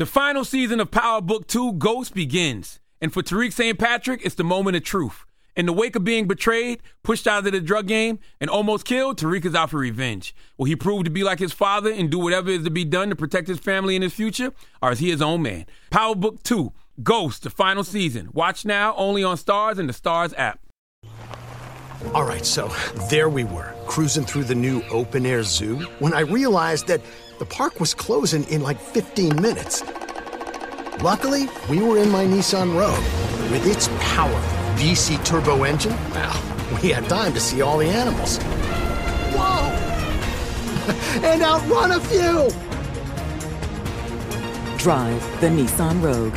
The final season of Power Book 2 Ghost begins. And for Tariq St. Patrick, it's the moment of truth. In the wake of being betrayed, pushed out of the drug game, and almost killed, Tariq is out for revenge. Will he prove to be like his father and do whatever is to be done to protect his family and his future? Or is he his own man? Power Book 2 Ghost, the final season. Watch now only on Starz and the Starz app. All right, so there we were, cruising through the new open air zoo, when I realized that the park was closing in like 15 minutes. Luckily, we were in my Nissan Rogue. With its powerful VC turbo engine, well, we had time to see all the animals. Whoa! and outrun a few! Drive the Nissan Rogue.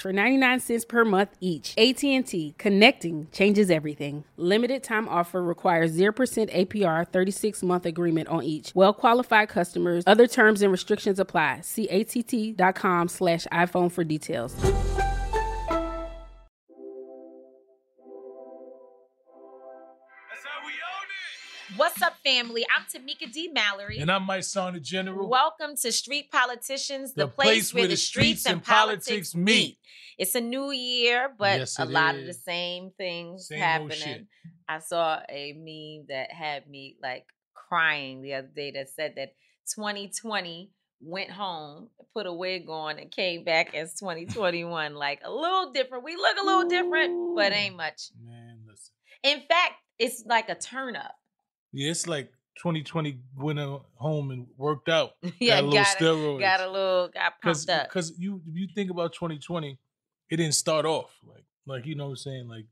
for 99 cents per month each. AT&T, connecting changes everything. Limited time offer requires 0% APR 36-month agreement on each. Well-qualified customers. Other terms and restrictions apply. See att.com slash iPhone for details. What's up, family? I'm Tamika D. Mallory. And I'm Mysonne, the General. Welcome to Street Politicians, the, the place, place, where the streets and politics meet. It's a new year, but yes, a lot is. of the same things same happening. I saw a meme that had me like crying the other day that said that 2020 went home, put a wig on, and came back as 2021. like a little different. We look a little different, but ain't much. Man, listen. In fact, it's like a turn up. Yeah, it's like 2020 went home and worked out. yeah, got a little got steroids. Got a little, got pumped up. Because you, you think about 2020, it didn't start off like, like you know what I'm saying, like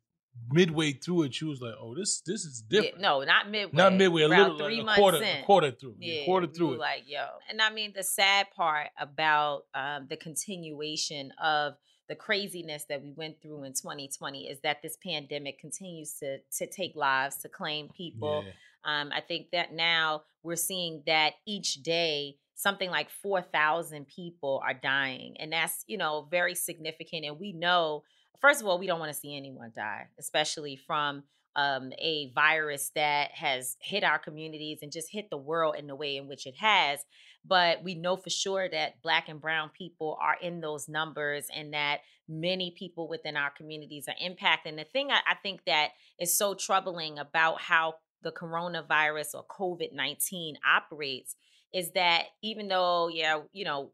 midway through it, you was like, "Oh, this this is different." Yeah, no, not midway. Not midway. A little three like, months a quarter, in. a quarter through. Yeah, yeah quarter through. Like yo, and I mean the sad part about um, the continuation of the craziness that we went through in 2020 is that this pandemic continues to to take lives, to claim people. Yeah. Um, I think that now we're seeing that each day something like 4,000 people are dying. And that's, you know, very significant. And we know, first of all, we don't want to see anyone die, especially from um, a virus that has hit our communities and just hit the world in the way in which it has. But we know for sure that Black and Brown people are in those numbers and that many people within our communities are impacted. And the thing I, I think that is so troubling about how the coronavirus or COVID 19 operates is that even though, yeah, you know,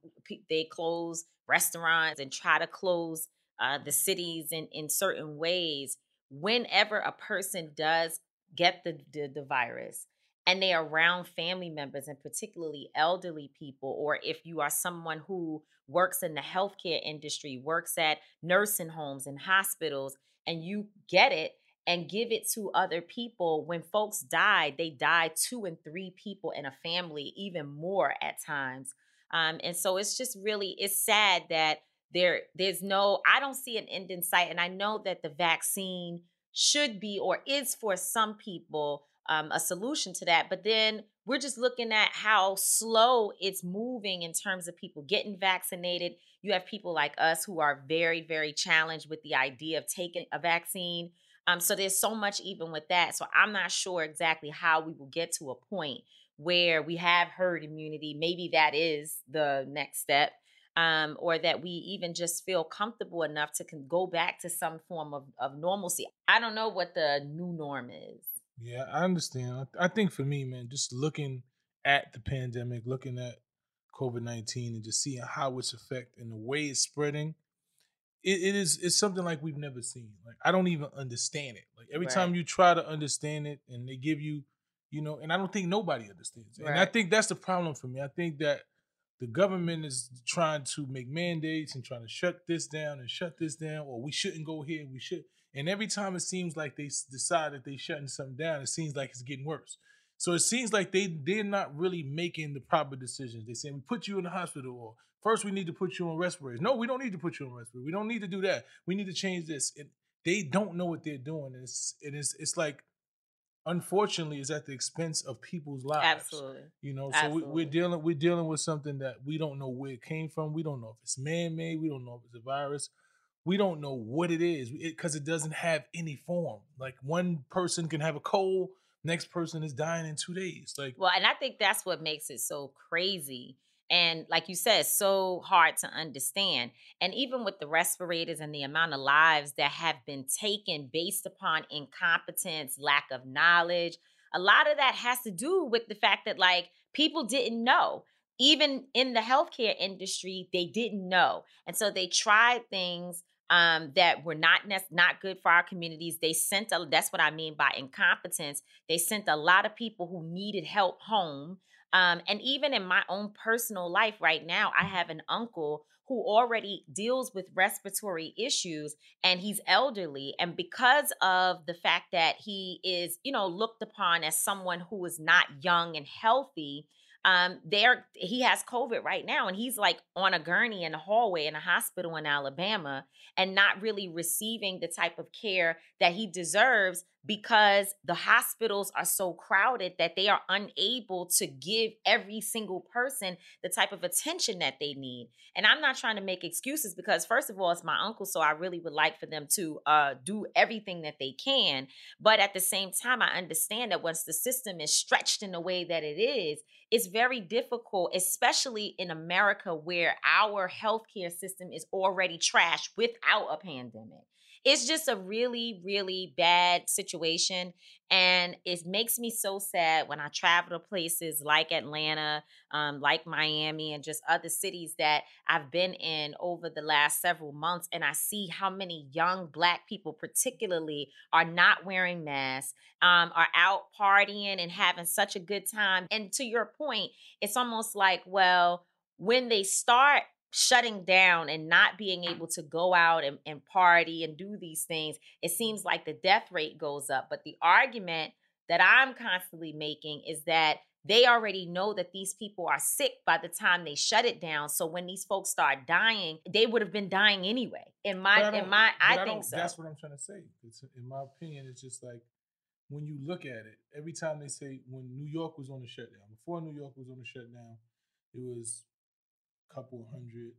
they close restaurants and try to close uh, the cities in, in certain ways, whenever a person does get the, the, the virus, and they are around family members and particularly elderly people, or if you are someone who works in the healthcare industry, works at nursing homes and hospitals, and you get it, and give it to other people. When folks die, they die two and three people in a family, even more at times. Um, and so it's just really it's sad that there there's no I don't see an end in sight. And I know that the vaccine should be or is for some people um, a solution to that. But then we're just looking at how slow it's moving in terms of people getting vaccinated. You have people like us who are very, very challenged with the idea of taking a vaccine. Um, so there's so much even with that. So I'm not sure exactly how we will get to a point where we have herd immunity. Maybe that is the next step. Um, or that we even just feel comfortable enough to go back to some form of, of normalcy. I don't know what the new norm is. Yeah, I understand. I, I think for me, man, just looking at the pandemic, looking at COVID 19 and just seeing how it's affecting the way it's spreading, it, it is it's something like we've never seen. Like I don't even understand it. Like every right. time you try to understand it, and they give you, you know, and I don't think nobody understands it. Right. And I think that's the problem for me. I think that the government is trying to make mandates and trying to shut this down and shut this down, or we shouldn't go here. We should. And every time it seems like they decide that they're shutting something down, it seems like it's getting worse. So it seems like they they're not really making the proper decisions. They're saying we put you in the hospital, or first we need to put you on respirators. No, we don't need to put you on respirators. We don't need to do that. We need to change this. And they don't know what they're doing. And it's and it is it's like unfortunately it's at the expense of people's lives. Absolutely. You know, so we, we're dealing we're dealing with something that we don't know where it came from. We don't know if it's man made. We don't know if it's a virus. We don't know what it is because it, doesn't have any form. Like one person can have a cold, next person is dying in two days. Like Well, and I think that's what makes it so crazy. And like you said, so hard to understand. And even with the respirators and the amount of lives that have been taken based upon incompetence, lack of knowledge, a lot of that has to do with the fact that like people didn't know. Even in the healthcare industry, they didn't know. And so they tried things um, that were not nec- not good for our communities. They sent a, that's what I mean by incompetence. They sent a lot of people who needed help home. Um, and even in my own personal life right now, I have an uncle who already deals with respiratory issues and he's elderly. And because of the fact that he is, you know, looked upon as someone who is not young and healthy, um there he has covid right now and he's like on a gurney in a hallway in a hospital in alabama and not really receiving the type of care that he deserves because the hospitals are so crowded that they are unable to give every single person the type of attention that they need and i'm not trying to make excuses because first of all it's my uncle so i really would like for them to uh, do everything that they can but at the same time i understand that once the system is stretched in the way that it is it's very difficult, especially in America where our healthcare system is already trashed without a pandemic. It's just a really, really bad situation. And it makes me so sad when I travel to places like Atlanta, um, like Miami, and just other cities that I've been in over the last several months. And I see how many young Black people, particularly, are not wearing masks, um, are out partying and having such a good time. And to your point, it's almost like, well, when they start shutting down and not being able to go out and, and party and do these things, it seems like the death rate goes up. But the argument that I'm constantly making is that they already know that these people are sick by the time they shut it down. So when these folks start dying, they would have been dying anyway. In my, in my, but I, think so. That's what I'm trying to say. It's, in my opinion, it's just like when you look at it, every time they say when New York was on the shutdown, before New York was on the shutdown, it was couple hundred,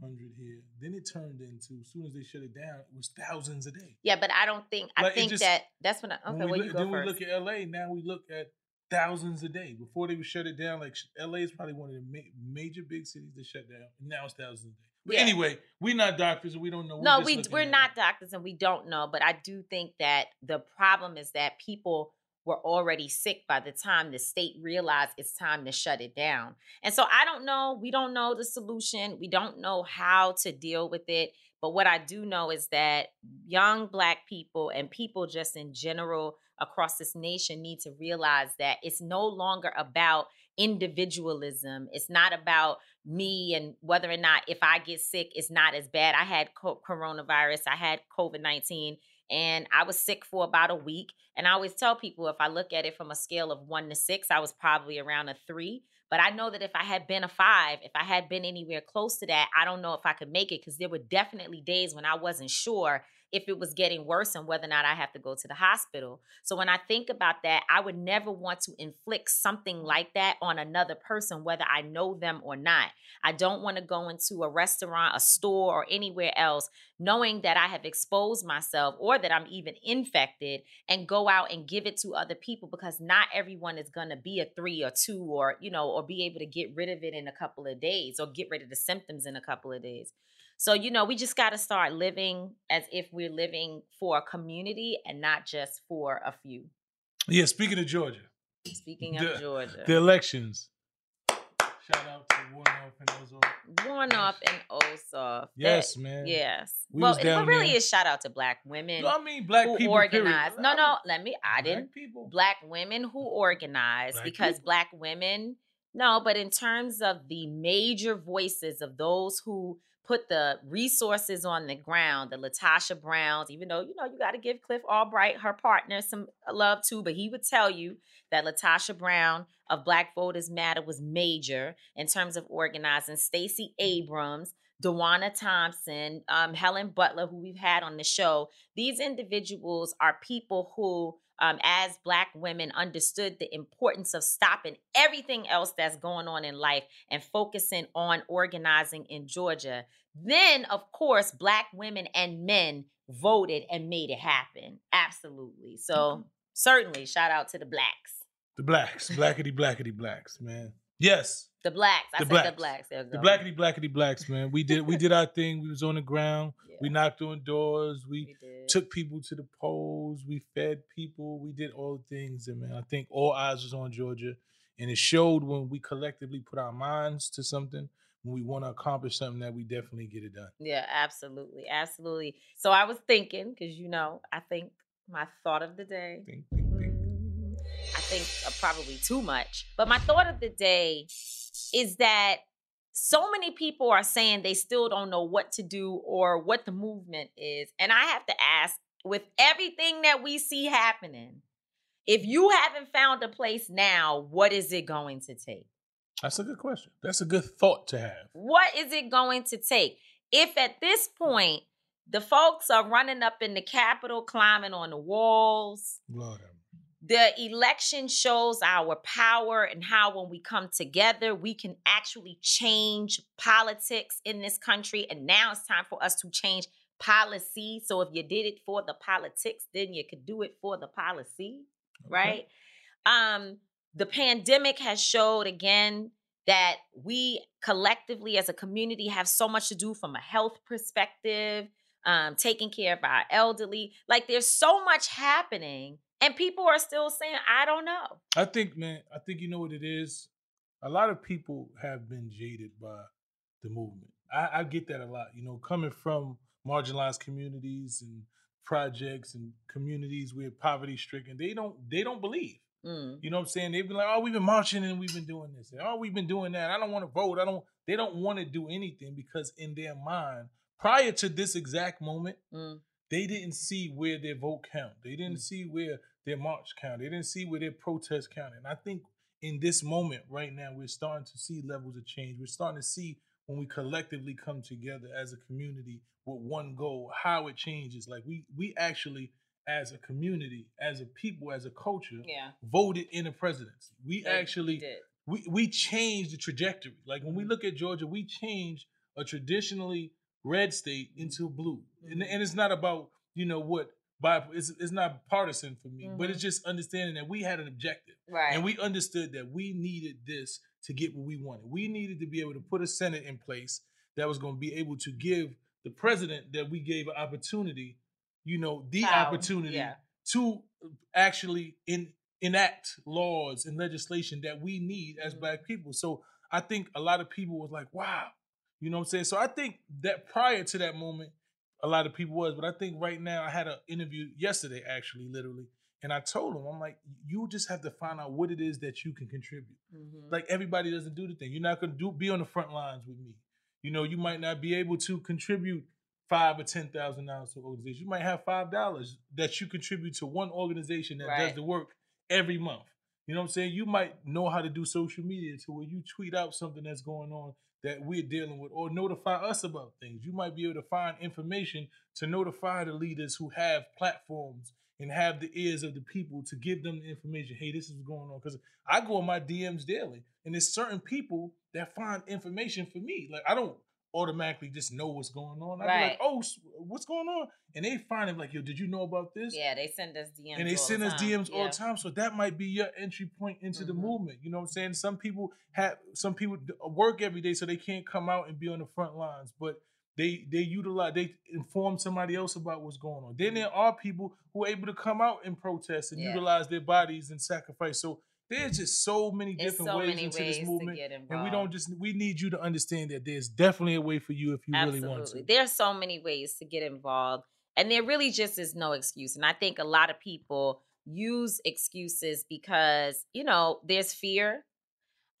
hundred here. Then it turned into as soon as they shut it down, it was thousands a day. yeah, but I don't think. I Like, think just- that that's when. I, When okay, we well, look- you go then first. we look at LA. Now we look at thousands a day. Before they would shut it down, like LA is probably one of the ma- major big cities that shut down. Now it's thousands a day. But Yeah. anyway, we're not doctors and we don't know. We're no, we we're at it. not doctors and we don't know, but I do think that the problem is that people were already sick by the time the state realized it's time to shut it down. And so I don't know, we don't know the solution. We don't know how to deal with it, but what I do know is that young black people and people just in general across this nation need to realize that it's no longer about individualism. It's not about me and whether or not if I get sick, it's not as bad. I had coronavirus, I had COVID 19, and I was sick for about a week. And I always tell people if I look at it from a scale of one to six, I was probably around a three. But I know that if I had been a five, if I had been anywhere close to that, I don't know if I could make it because there were definitely days when I wasn't sure if it was getting worse and whether or not I have to go to the hospital. So when I think about that, I would never want to inflict something like that on another person, whether I know them or not. I don't want to go into a restaurant, a store, or anywhere else knowing that I have exposed myself or that I'm even infected and go out and give it to other people because not everyone is going to be a three or two or, you know, or be able to get rid of it in a couple of days or get rid of the symptoms in a couple of days. So, you know, we just got to start living as if we're living for a community and not just for a few. Yeah, speaking of Georgia, Speaking of The- Georgia, the elections. Shout out to Warnock and Ossoff. Warnock and Ossoff. Yes, That- man. Yes. We well, it, really there. is shout out to black women No, I mean black who people. Organized. Period. No, no, let me I didn't. Black people. Black women who organized because people. black women no, but in terms of the major voices of those who put the resources on the ground, the LaTosha Browns, even though, you know, you got to give Cliff Albright, her partner, some love too, but he would tell you that LaTosha Brown of Black Voters Matter was major in terms of organizing. Stacey Abrams, Dewana Thompson, um, Helen Butler, who we've had on the show. These individuals are people who um, as Black women, understood the importance of stopping everything else that's going on in life and focusing on organizing in Georgia. Then, of course, Black women and men voted and made it happen. Absolutely. So, certainly, shout out to the Blacks. The Blacks, blackity, blackity, blacks, man. Yes. The blacks. I The said blacks. the blacks. The go. blackity, blackity, blacks, man. We did we did our thing. We was on the ground. We knocked on doors. We we took people to the polls. We fed people. We did all the things. And man, I think all eyes was on Georgia. And it showed when we collectively put our minds to something, when we want to accomplish something that we definitely get it done. Yeah, absolutely. Absolutely. So I was thinking, because you know, I think my thought of the day. Think, think, I think uh, probably too much. But my thought of the day is that so many people are saying they still don't know what to do or what the movement is. And I have to ask with everything that we see happening, if you haven't found a place now, what is it going to take? That's a good question. That's a good thought to have. What is it going to take? If at this point, the folks are running up in the Capitol, climbing on the walls, Lord the election shows our power and how when we come together we can actually change politics in this country and now it's time for us to change policy. So if you did it for the politics then you could do it for the policy right? Um the pandemic has showed again that we collectively as a community have so much to do from a health perspective um taking care of our elderly. Like there's so much happening and people are still saying i don't know I think, man, I think you know what it is. A lot of people have been jaded by the movement. I, I get that a lot. You know, coming from marginalized communities and projects and communities where poverty stricken, they don't they don't believe. Mm, You know what I'm saying? They've been like, oh, we've been marching and we've been doing this. And, oh, we've been doing that. I don't want to vote. I don't. They don't want to do anything because in their mind, prior to this exact moment, mm, they didn't see where their vote count. They didn't mm. see where their march count. They didn't see where their protest counted. And I think in this moment right now, we're starting to see levels of change. We're starting to see when we collectively come together as a community with one goal, how it changes. Like we we actually as a community, as a people, as a culture, yeah voted in a presidency. We they actually did. we we changed the trajectory. Like when we mm. look at Georgia, we changed a traditionally red state into blue, and, Mhm. and it's not about you know what. By, it's, it's not partisan for me, but Mhm. it's just understanding that we had an objective right and we understood that we needed this to get what we wanted. We needed to be able to put a Senate in place that was going to be able to give the president that we gave an opportunity, you know, the opportunity yeah. to actually in, enact laws and legislation that we need as Mhm. black people. So I think a lot of people was like, wow, you know what I'm saying? So I think that prior to that moment, a lot of people was, but I think right now I had an interview yesterday, actually, literally, and I told them, I'm like, you just have to find out what it is that you can contribute. Mhm. Like everybody doesn't do the thing. You're not gonna do be on the front lines with me. You know, you might not be able to contribute five or ten thousand dollars to an organization. You might have five dollars that you contribute to one organization that does the work every month. You know what I'm saying? You might know how to do social media to where you tweet out something that's going on that we're dealing with or notify us about things. You might be able to find information to notify the leaders who have platforms and have the ears of the people to give them the information. Hey, this is going on. Because I go in my DMs daily and there's certain people that find information for me. Like I don't automatically just know what's going on. I be Right. like, oh, what's going on? And they find it like, yo, did you know about this? yeah they send us dms and they send the us time. DMs all the time. So that might be your entry point into the Mhm. movement. You know what I'm saying? Some people have some people work every day, so they can't come out and be on the front lines, but they they utilize they inform somebody else about what's going on. Then there are people who are able to come out and protest and Yeah. utilize their bodies and sacrifice. So there's just so many different so ways many into ways this to movement. And we don't just we need you to understand that there's definitely a way for you if you really want Absolutely. to. There's so many ways to get involved. And there really just is no excuse. And I think a lot of people use excuses because, you know, there's fear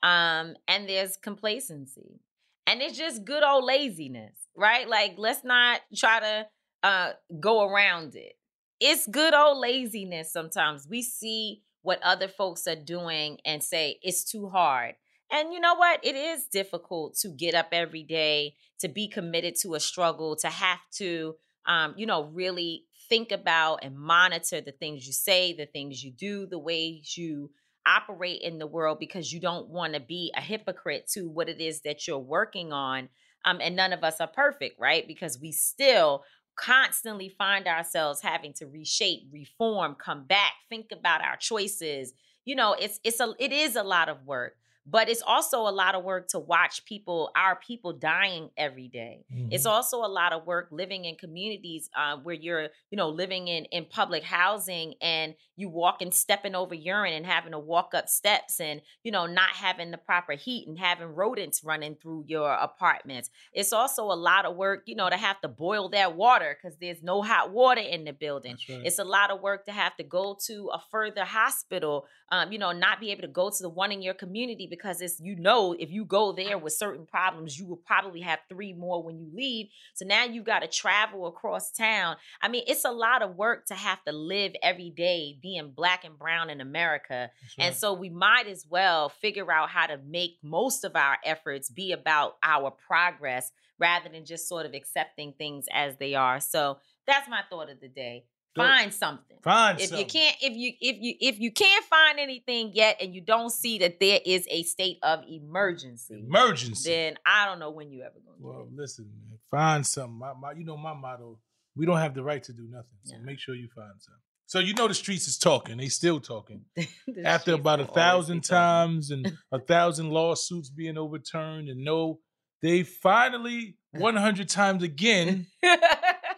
um, and there's complacency. And it's just good old laziness, right? Like, let's not try to uh, go around it. It's good old laziness sometimes. We see what other folks are doing and say it's too hard. And you know what? It is difficult to get up every day, to be committed to a struggle, to have to, um, you know, really think about and monitor the things you say, the things you do, the ways you operate in the world because you don't want to be a hypocrite to what it is that you're working on. Um, and none of us are perfect, right? Because we still constantly find ourselves having to reshape, reform, come back, think about our choices. You know, it's it's a it is a lot of work but it's also a lot of work to watch people our people dying every day. Mm-hmm. it's also a lot of work living in communities uh, where you're you know living in in public housing and you walking stepping over urine and having to walk up steps and you know not having the proper heat and having rodents running through your apartments it's also a lot of work you know to have to boil that water because there's no hot water in the building right. it's a lot of work to have to go to a further hospital um, you know not be able to go to the one in your community because it's you know if you go there with certain problems you will probably have three more when you leave. So now you've got to travel across town. I mean it's a lot of work to have to live every day being black and brown in america. Right. and so we might as well figure out how to make most of our efforts be about our progress rather than just sort of accepting things as they are. So that's my thought of the day find something. Find if something. you can't if you if you if you can't find anything yet and you don't see that there is a state of emergency. Emergency. Then I don't know when you ever gonna Well, listen, man. Find something. My, my you know my motto, we don't have the right to do nothing. So Yeah. make sure you find something. So you know the streets is talking. They still talking. The After about a will always be thousand times and a thousand lawsuits being overturned and no, they finally 100 times again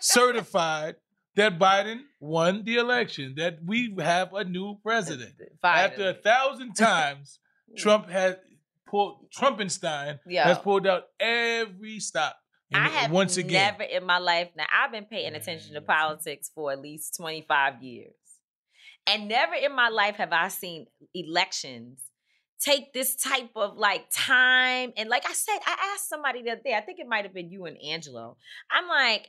certified that Biden won the election, that we have a new president. After a thousand times, Trump has pulled Trumpenstein Yeah. has pulled out every stop. And I have once again, never in my life now I've been paying attention to politics for at least 25 years. And never in my life have I seen elections take this type of like time. And like I said, I asked somebody the other day, I think it might have been you and Angelo. I'm like,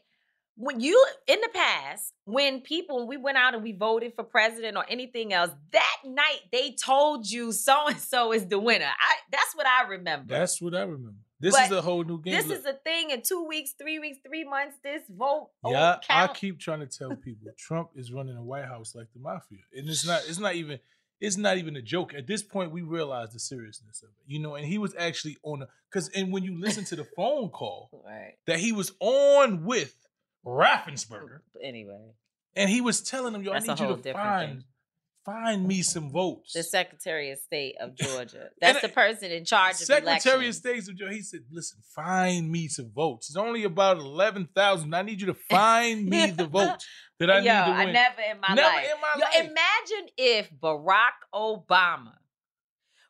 when you in the past, when people we went out and we voted for president or anything else, that night they told you so and so is the winner. I that's what I remember. that's what I remember. This But is a whole new game. This Look, is a thing in two weeks, three weeks, three months. This vote, yeah, I keep trying to tell people Trump is running the White House like the mafia, and it's not. It's not even. It's not even a joke. At this point, we realize the seriousness of it, you know. And he was actually on a because, and when you listen to the phone call right. that he was on with Raffensperger, Anyway, and he was telling him, "Yo, That's I need you to find thing. find me some votes." the Secretary of State of Georgia. That's the person in charge of Secretary of. State of Georgia, he said, "Listen, find me some votes. It's only about eleven thousand. I need you to find me the votes that I Yo, need to I win." never in my Never life. in my Yo, life. Imagine if Barack Obama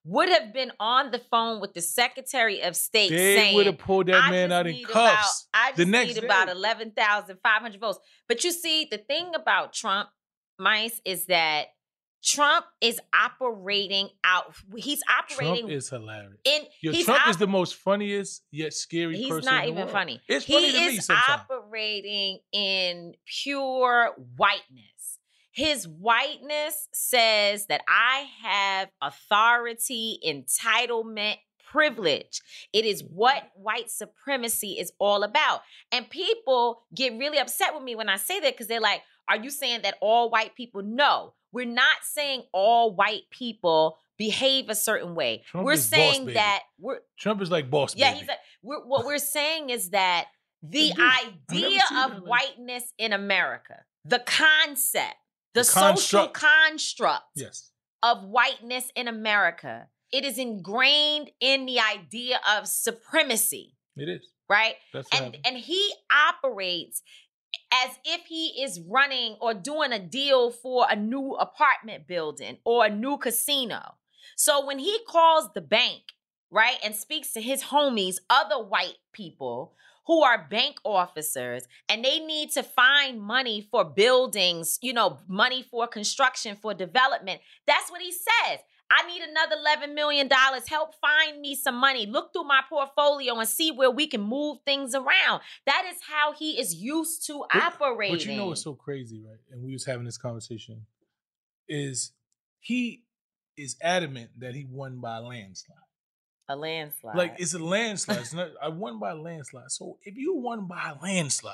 would have been on the phone with the Secretary of State They saying, would have pulled that man out in cuffs. About, I the just next need about 11,500 votes. But you see, the thing about Trump, Mice, is that Trump is operating out. He's operating Trump is hilarious. in. Yo, Trump op- is the most funniest yet scary He's person. not the even world. funny. It's he funny to me sometimes. operating in pure whiteness. His whiteness says that I have authority, entitlement, privilege. It is what white supremacy is all about. And people get really upset with me when I say that because they're like, are you saying that all white people? No, we're not saying all white people behave a certain way. Trump we're is boss saying baby. that we're Trump is like boss yeah, baby. he's like we're, what we're saying is that the dude, idea of whiteness in America, the concept, the, The social construct. construct yes. of whiteness in America, it is ingrained in the idea of supremacy, It is. right? That's And and he operates as if he is running or doing a deal for a new apartment building or a new casino. So when he calls the bank, right, and speaks to his homies, other white people who are bank officers, and they need to find money for buildings, you know, money for construction, for development, that's what he says. I need another $11 million. Help find me some money. Look through my portfolio and see where we can move things around. That is how he is used to But- operating. But you know what's so crazy, right? And we was having this conversation, is he is adamant that he won by a landslide. A landslide. Like it's a landslide. It's not, I won by a landslide. So if you won by a landslide,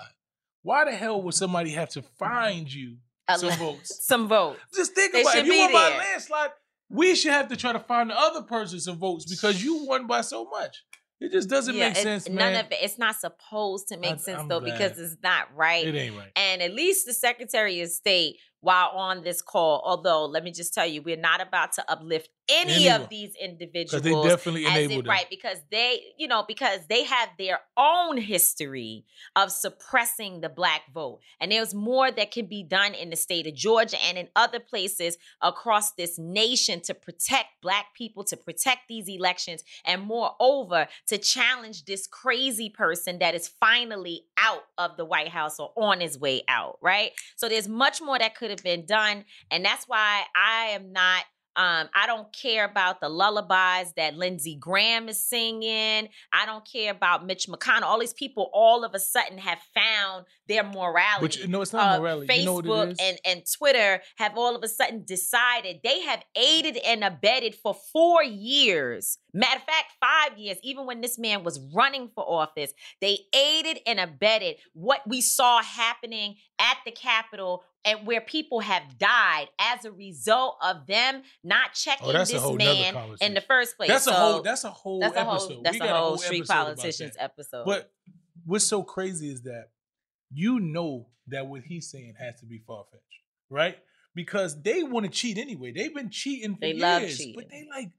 why the hell would somebody have to find you A some la- votes? some votes. Just think They about it. If you won by a landslide, we should have to try to find the other person some votes because you won by so much. It just doesn't Yeah, make sense, None of it. It's not supposed to make I- sense I'm though because it's not right. It ain't right. And at least the Secretary of State, while on this call, although let me just tell you, we're not about to uplift any Anyone. of these individuals. they definitely as it. right because they you know because they have their own history of suppressing the black vote and there's more that can be done in the state of georgia and in other places across this nation to protect black people to protect these elections and moreover to challenge this crazy person that is finally out of the white house or on his way out right so there's much more that could have been done and that's why i am not um, I don't care about the lullabies that Lindsey Graham is singing. I don't care about Mitch McConnell. All these people all of a sudden have found their morality. But you know, it's not Uh, morality. Facebook you know what it is? and, and Twitter have all of a sudden decided they have aided and abetted for four years. Matter of fact, five years, even when this man was running for office, they aided and abetted what we saw happening at the Capitol and where people have died as a result of them not oh, checking Oh, this man in the first place. that's a whole. That's a whole that's a episode. whole that's We a got whole street politicians episode. But what's so crazy is that you know that what he's saying has to be far fetched, right? Because they want to cheat anyway. They've been cheating for They years, but they like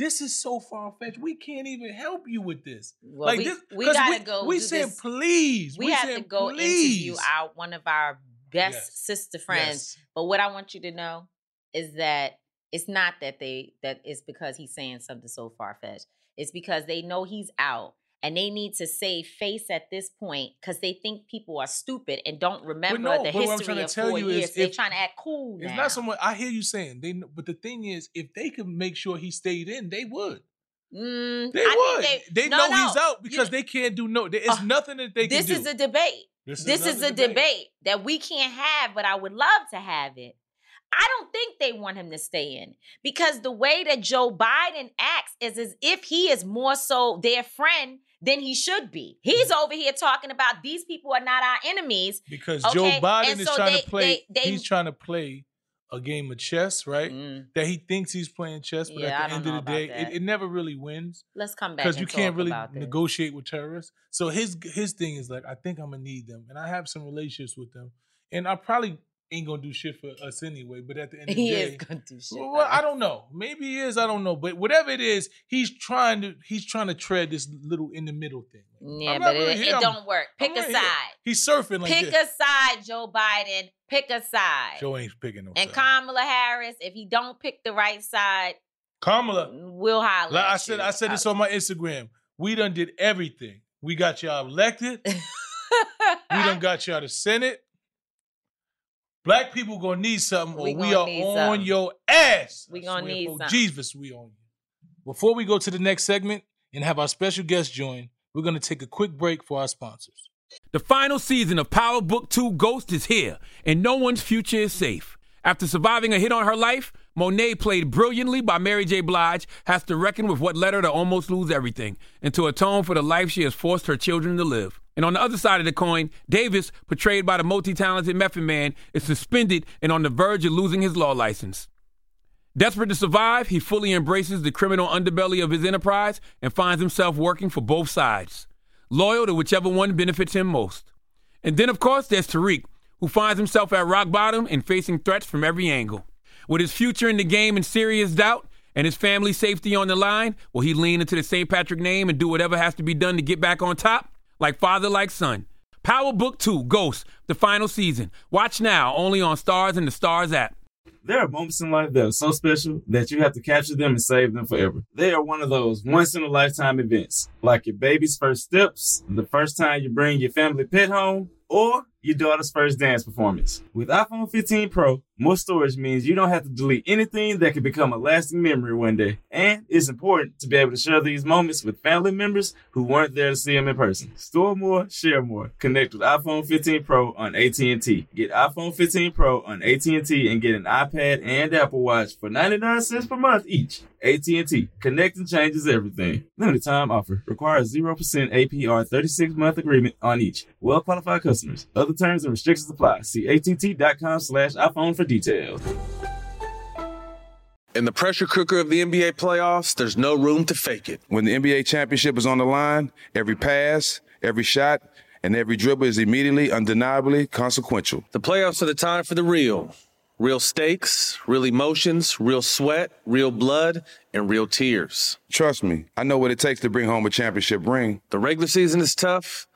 this is so far fetched. We can't even help you with this. well, like we, this, we gotta we, go. We said this. please. we, have to go interview please. our one of our best Yes. sister friends. Yes. But what I want you to know is that it's not that they that it's because he's saying something so far fetched. It's because they know he's out and they need to save face at this point because they think people are stupid and don't remember no, the but what I'm history trying to of tell four you is years. They're trying to act cool It's now. not so much. I hear you saying they, but the thing is, if they could make sure he stayed in, they would. Mm, They I would. think They, no, know no. he's out You- because they can't do no. There is Uh, nothing that they this can do. is a debate. This This is another a debate. that we can't have, but I would love to have it. I don't think they want him to stay in because the way that Joe Biden acts is as if he is more so their friend than he should be. He's over here talking about these people are not our enemies. because Okay, Joe Biden and is so trying they- to play. they- they- he's trying to play a game of chess, right? That he thinks he's playing chess, but Mm. Yeah, at the end of the day, it, it never really wins Let's come back because you can't really negotiate with terrorists. So his his thing is like, I think I'm gonna need them, and I have some relationships with them, and I probably ain't gonna do shit for us anyway. But at the end of the day, He day, is gonna do shit. Well, I don't know. Maybe he is. I don't know. But whatever it is, he's trying to he's trying to tread this little in the middle thing. Yeah, but really it, it don't work. Pick I'm a right here. side. He's surfing like Pick this. a side, Joe Biden. Pick a side. Joe ain't picking no side. and side. Kamala Harris, if he don't pick the right side, Kamala. we'll holler. Like I said. I said this on my Instagram. We done did everything. We got y'all elected. We done got y'all to Senate. Black people gonna need something, or We we, are on something. your ass. We I gonna need for something. Jesus, we on you. Before we go to the next segment and have our special guest join, we're gonna take a quick break for our sponsors. The final season of Power Book 2 Ghost is here, and no one's future is safe. After surviving a hit on her life, Monet, played brilliantly by Mary J. Blige, has to reckon with what led her to almost lose everything and to atone for the life she has forced her children to live. And on the other side of the coin, Davis, portrayed by the multi talented Method Man, is suspended and on the verge of losing his law license. Desperate to survive, he fully embraces the criminal underbelly of his enterprise and finds himself working for both sides, loyal to whichever one benefits him most. And then, of course, there's Tariq, who finds himself at rock bottom and facing threats from every angle. With his future in the game in serious doubt and his family safety on the line, will he lean into the St. Patrick name and do whatever has to be done to get back on top? Like father, like son. Power Book 2 Ghost, the final season. Watch now only on Starz and the Starz app. There are moments in life that are so special that you have to capture them and save them forever. They are one of those once in a lifetime events, like your baby's first steps, the first time you bring your family pet home, or your daughter's first dance performance. With iPhone 15 Pro, More storage means you don't have to delete anything that could become a lasting memory one day. And it's important to be able to share these moments with family members who weren't there to see them in person. Store more, share more. Connect with iPhone 15 Pro on AT&T. Get iPhone 15 Pro on AT&T and get an iPad and Apple Watch for 99 cents per month each. AT&T. Connecting changes everything. Limited time offer. Requires 0% APR 36 month agreement on each. Well qualified customers. Other terms and restrictions apply. See att.com slash iPhone for details. In the pressure cooker of the NBA playoffs, there's no room to fake it. When the NBA championship is on the line, every pass, every shot, and every dribble is immediately, undeniably consequential. The playoffs are the time for the real. Real stakes, real emotions, real sweat, real blood, and real tears. Trust me, I know what it takes to bring home a championship ring. The regular season is tough,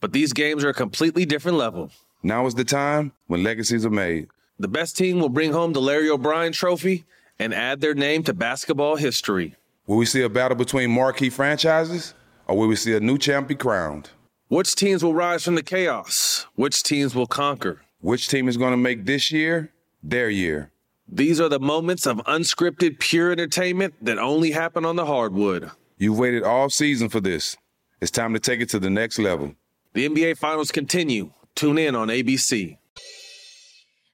but these games are a completely different level. Now is the time when legacies are made. The best team will bring home the Larry O'Brien Trophy and add their name to basketball history. Will we see a battle between marquee franchises, or will we see a new champ be crowned? Which teams will rise from the chaos? Which teams will conquer? Which team is going to make this year their year? These are the moments of unscripted, pure entertainment that only happen on the hardwood. You've waited all season for this. It's time to take it to the next level. The NBA Finals continue. Tune in on ABC.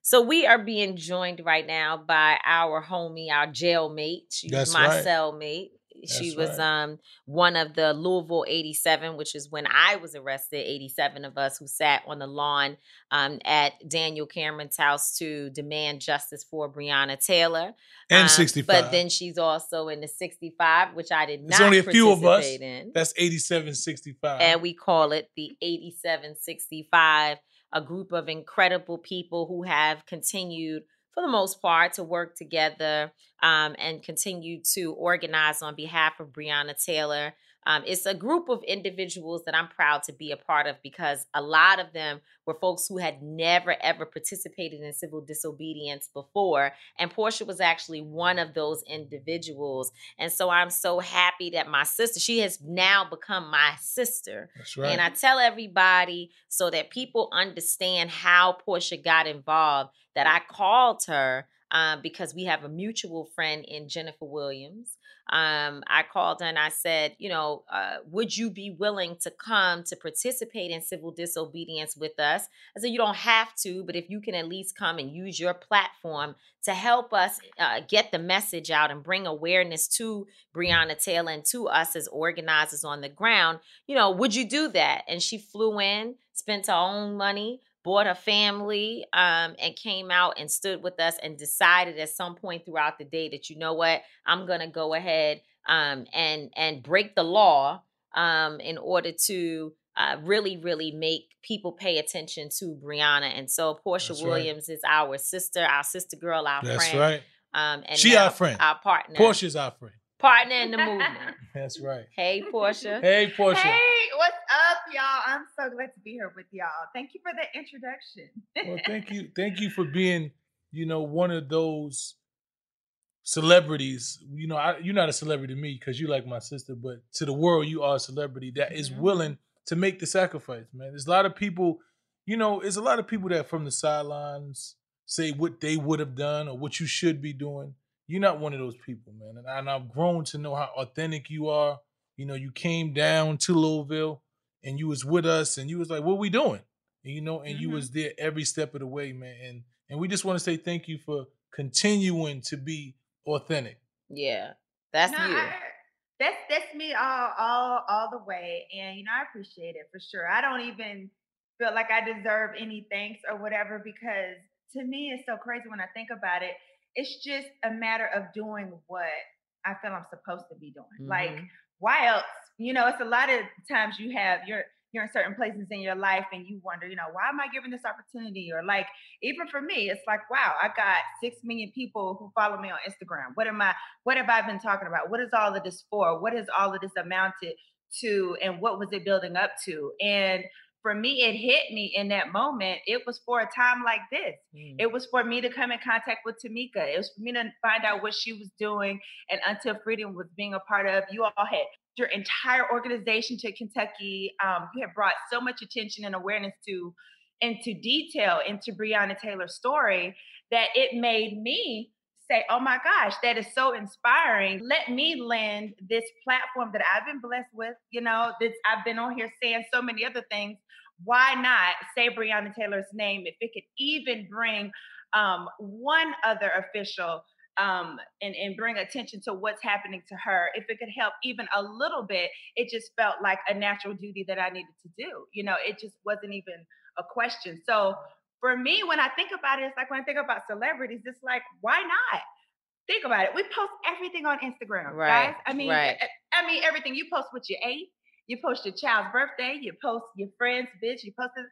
So we are being joined right now by our homie, our jailmate. She's That's my right. cellmate. She That's was right. um one of the Louisville 87, which is when I was arrested, 87 of us who sat on the lawn um, at Daniel Cameron's house to demand justice for Breonna Taylor. And Um, 65. But then she's also in the 65, which I did There's not only a few of us. in That's 8765. and we call it the 8765 a group of incredible people who have continued for the most part to work together um, and continue to organize on behalf of breonna taylor um, it's a group of individuals that i'm proud to be a part of because a lot of them were folks who had never ever participated in civil disobedience before and porsha was actually one of those individuals and so i'm so happy that my sister she has now become my sister That's right. and I tell everybody so that people understand how Porsha got involved that I called her um, because we have a mutual friend in Jennifer Williams. Um, I called and I said, you know, uh, would you be willing to come to participate in civil disobedience with us? I said, you don't have to, but if you can at least come and use your platform to help us uh, get the message out and bring awareness to Breonna Taylor and to us as organizers on the ground, you know, would you do that? And she flew in, spent her own money, bought a family, um, and came out and stood with us and decided at some point throughout the day that you know what, I'm gonna go ahead um, and and break the law um, in order to uh, really, really make people pay attention to Breonna. And so Porsha That's right. Williams is our sister, our sister girl, our That's friend. right. Um, and She our friend. our partner, Porsha's our friend. Partner in the movement. That's right. Hey, Porsha. Hey, Porsha. Hey, what's up, y'all? I'm so glad to be here with y'all. Thank you for the introduction. Well, thank you. Thank you for being, you know, one of those celebrities. You know, I, you're not a celebrity to me because you like my sister, but to the world, you are a celebrity that is Mhm. willing to make the sacrifice, man. There's a lot of people, you know, there's a lot of people that from the sidelines say what they would have done or what you should be doing. You're not one of those people, man. And, I, and I've grown to know how authentic you are. You know, you came down to Louisville and you was with us and you was like, what we doing? And, you know, and you Mhm. was there every step of the way, man. And and we just want to say thank you for continuing to be authentic. Yeah, that's No, you. I- that's that's me all all all the way, and you know I appreciate it for sure. I don't even feel like I deserve any thanks or whatever because to me it's so crazy when I think about it. It's just a matter of doing what I feel I'm supposed to be doing. Like Mhm. why else? You know, it's a lot of times you have you're you're in certain places in your life and you wonder, you know, why am I given this opportunity? Or like even for me, it's like, wow, I got six million people who follow me on Instagram. What am I what have I been talking about? What is all of this for? What has all of this amounted to and what was it building up to? And for me, it hit me in that moment. It was for a time like this. Mm. It was for me to come in contact with Tamika. It was for me to find out what she was doing and Until Freedom was being a part of. You all had your entire organization to Kentucky. Um, you have brought so much attention and awareness to into detail into Breonna Taylor's story that it made me say, oh my gosh, that is so inspiring. Let me lend this platform that I've been blessed with. You know, this I've been on here saying so many other things. Why not say Breonna Taylor's name if it could even bring um, one other official um, and, and bring attention to what's happening to her. If it could help even a little bit, it just felt like a natural duty that I needed to do. You know, it just wasn't even a question. So for me, when I think about it, it's like when I think about celebrities, it's like, why not? Think about it. We post everything on Instagram, Right, guys. I mean, right. I, I mean everything. You post what you ate. You post your child's birthday. You post your friend's bitch. You post it.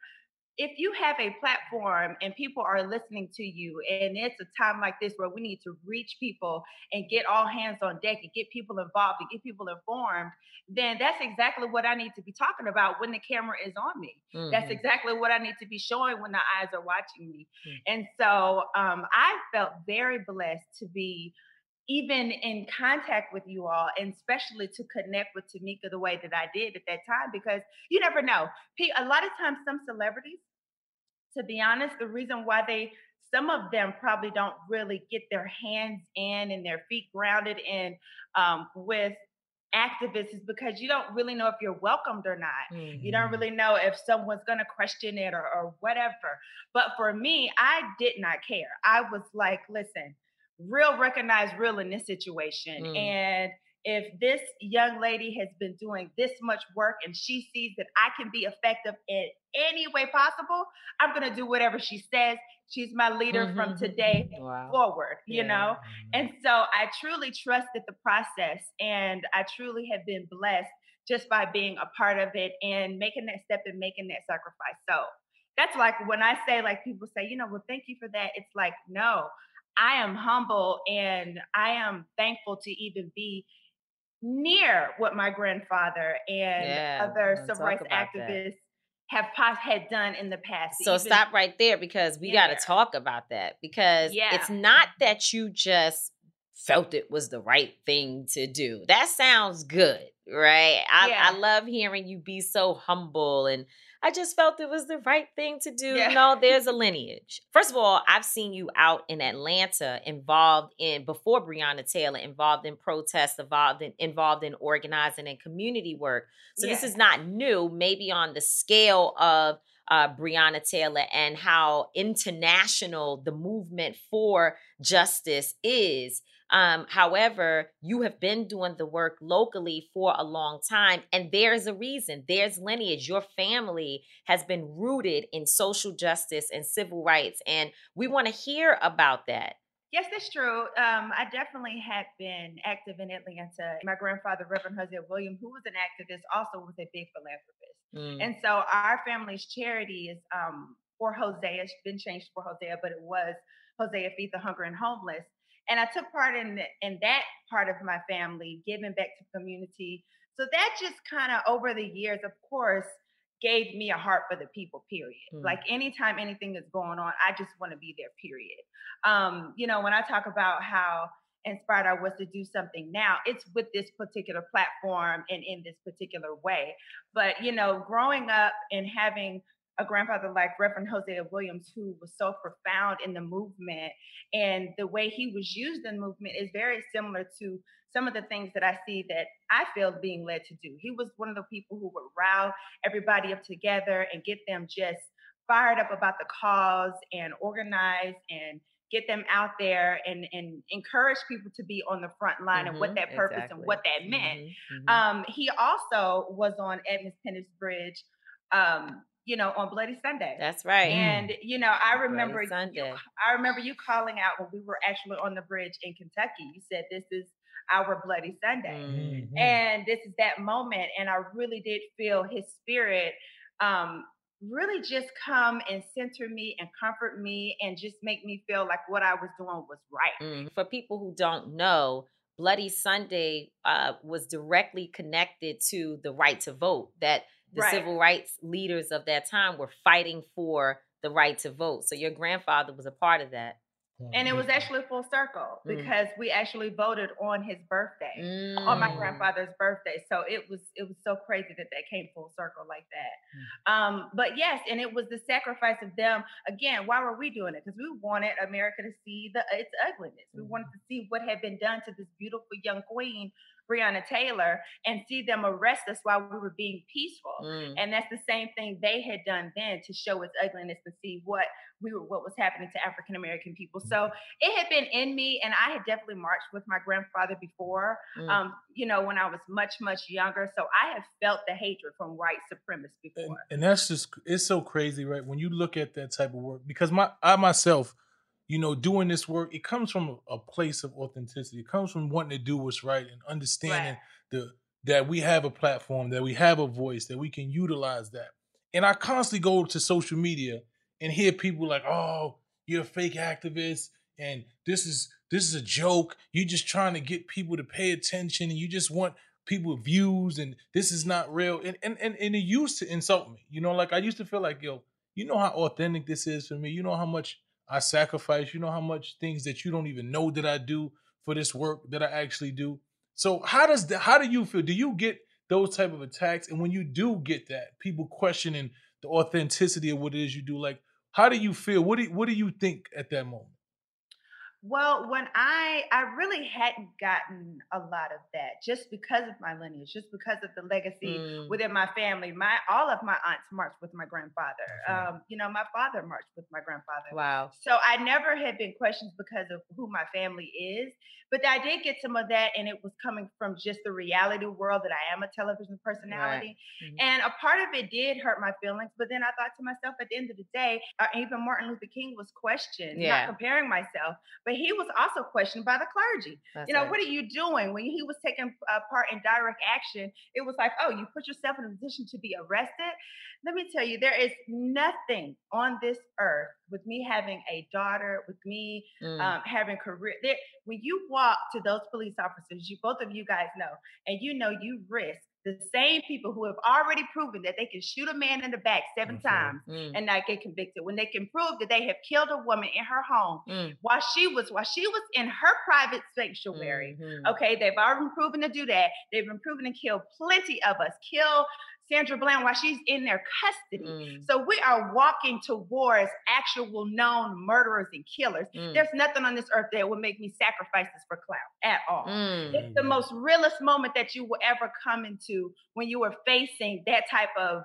If you have a platform and people are listening to you, and it's a time like this where we need to reach people and get all hands on deck and get people involved and get people informed, then that's exactly what I need to be talking about when the camera is on me. That's Mhm. exactly what I need to be showing when the eyes are watching me. Mm. And so um, I felt very blessed to be even in contact with you all, and especially to connect with Tamika the way that I did at that time, because you never know. A lot of times, some celebrities, to be honest, the reason why they some of them probably don't really get their hands in and their feet grounded in um, with activists is because you don't really know if you're welcomed or not. You don't really know if someone's going to question it or, or whatever. But for me, I did not care. I was like, listen, real recognize real in this situation. Mm. And if this young lady has been doing this much work and she sees that I can be effective in any way possible, I'm going to do whatever she says. She's my leader from Mhm. today Wow. forward, you Yeah. know? And so I truly trusted the process and I truly have been blessed just by being a part of it and making that step and making that sacrifice. So that's like when I say, like, people say, you know, well, thank you for that. It's like, no, I am humble and I am thankful to even be near what my grandfather and Yeah, other civil rights about that. activists have pos- had done in the past. So Even- stop right there because we got to talk about that because Yeah. it's not that you just felt it was the right thing to do. That sounds good, right? I, Yeah. I love hearing you be so humble and I just felt it was the right thing to do. Yeah. No, there's a lineage. First of all, I've seen you out in Atlanta involved in before Breonna Taylor, involved in protests, involved in involved in organizing and community work. So this is not new, maybe on the scale of uh, Breonna Taylor and how international the movement for justice is. Um, however, you have been doing the work locally for a long time, and there's a reason. There's lineage. Your family has been rooted in social justice and civil rights, and we want to hear about that. Yes, that's true. Um, I definitely had been active in Atlanta. My grandfather, Reverend Hosea William, who was an activist, also was a big philanthropist. Mm. And so our family's charity is um, for Hosea. It's been changed for Hosea, but it was Hosea Feed the Hunger and Homeless. And I took part in in that part of my family, giving back to community. So that just kind of over the years, of course, gave me a heart for the people. Period. Mm. Like anytime anything is going on, I just want to be there. Period. Um, you know, when I talk about how inspired I was to do something now, it's with this particular platform and in this particular way. But you know, growing up and having a grandfather like Reverend Hosea Williams, who was so profound in the movement, and the way he was used in the movement is very similar to some of the things that I see that I feel being led to do. He was one of the people who would rile everybody up together and get them just fired up about the cause and organize and get them out there and, and encourage people to be on the front line and what Mhm, that purpose exactly. and what that meant. Mhm, mhm. Um, he also was on Edmund Pettus Bridge, um, you know, on Bloody Sunday. That's right. And you know, I remember Bloody you, Sunday. I remember you calling out when we were actually on the bridge in Kentucky. You said this is our Bloody Sunday. Mhm. And this is that moment. And I really did feel his spirit um, really just come and center me and comfort me and just make me feel like what I was doing was right. Mm. For people who don't know, Bloody Sunday uh, was directly connected to the right to vote, that the Right. civil rights leaders of that time were fighting for the right to vote. So your grandfather was a part of that. and it was actually full circle Mm. because we actually voted on his birthday on my Mm. grandfather's birthday so it was it was so crazy that that came full circle like that Mm. um but yes and it was the sacrifice of them again why were we doing it because we wanted america to see the its ugliness we wanted to see what had been done to this beautiful young queen breonna taylor and see them arrest us while we were being peaceful Mm. and that's the same thing they had done then to show its ugliness to see what we were what was happening to African American people. So it had been in me, and I had definitely marched with my grandfather before. Mm. Um, you know, when I was much much younger. So I have felt the hatred from white supremacists and, before. and that's just it's so crazy, right? When you look at that type of work, because my I myself, you know, doing this work, it comes from a, place of authenticity. It comes from wanting to do what's right and understanding the that we have a platform, that we have a voice, that we can utilize that. And I constantly go to social media and hear people like, "Oh, you're a fake activist, and this is this is a joke. You're just trying to get people to pay attention, and you just want people views, and this is not real." And and and, and it used to insult me. You know, like I used to feel like, yo, you know how authentic this is for me. You know how much I sacrifice. You know how much things that you don't even know that I do for this work that I actually do. So how does that? How do you feel? Do you get those type of attacks? And when you do get that, people questioning the authenticity of what it is you do, like how do you feel? What do what do you think at that moment? Well, when I I really hadn't gotten a lot of that just because of my lineage, just because of the legacy Mm. within my family. My all of my aunts marched with my grandfather. right. Um, you know, my father marched with my grandfather. Wow. So I never had been questioned because of who my family is, but I did get some of that, and it was coming from just the reality world that I am a television personality, Mhm. and a part of it did hurt my feelings. But then I thought to myself, at the end of the day, uh, even Martin Luther King was questioned. Yeah. Not comparing myself, but he was also questioned by the clergy. That's you know, right. what are you doing? When he was taking uh, part in direct action, it was like, oh, you put yourself in a position to be arrested. Let me tell you, there is nothing on this earth with me having a daughter, with me Mm. um, having career. There, when you walk to those police officers, you both of you guys know, and you know you risk the same people who have already proven that they can shoot a man in the back 7 That's right. times Mm. and not get convicted. When they can prove that they have killed a woman in her home Mm. while she was while she was in her private sanctuary. Mhm. Okay, they've already proven to do that. They've been proven to kill plenty of us. Kill Sandra Bland while she's in their custody. Mm. So we are walking towards actual known murderers and killers. Mm. There's nothing on this earth that would make me sacrifice this for clout at all. Mm. It's the most realest moment that you will ever come into when you are facing that type of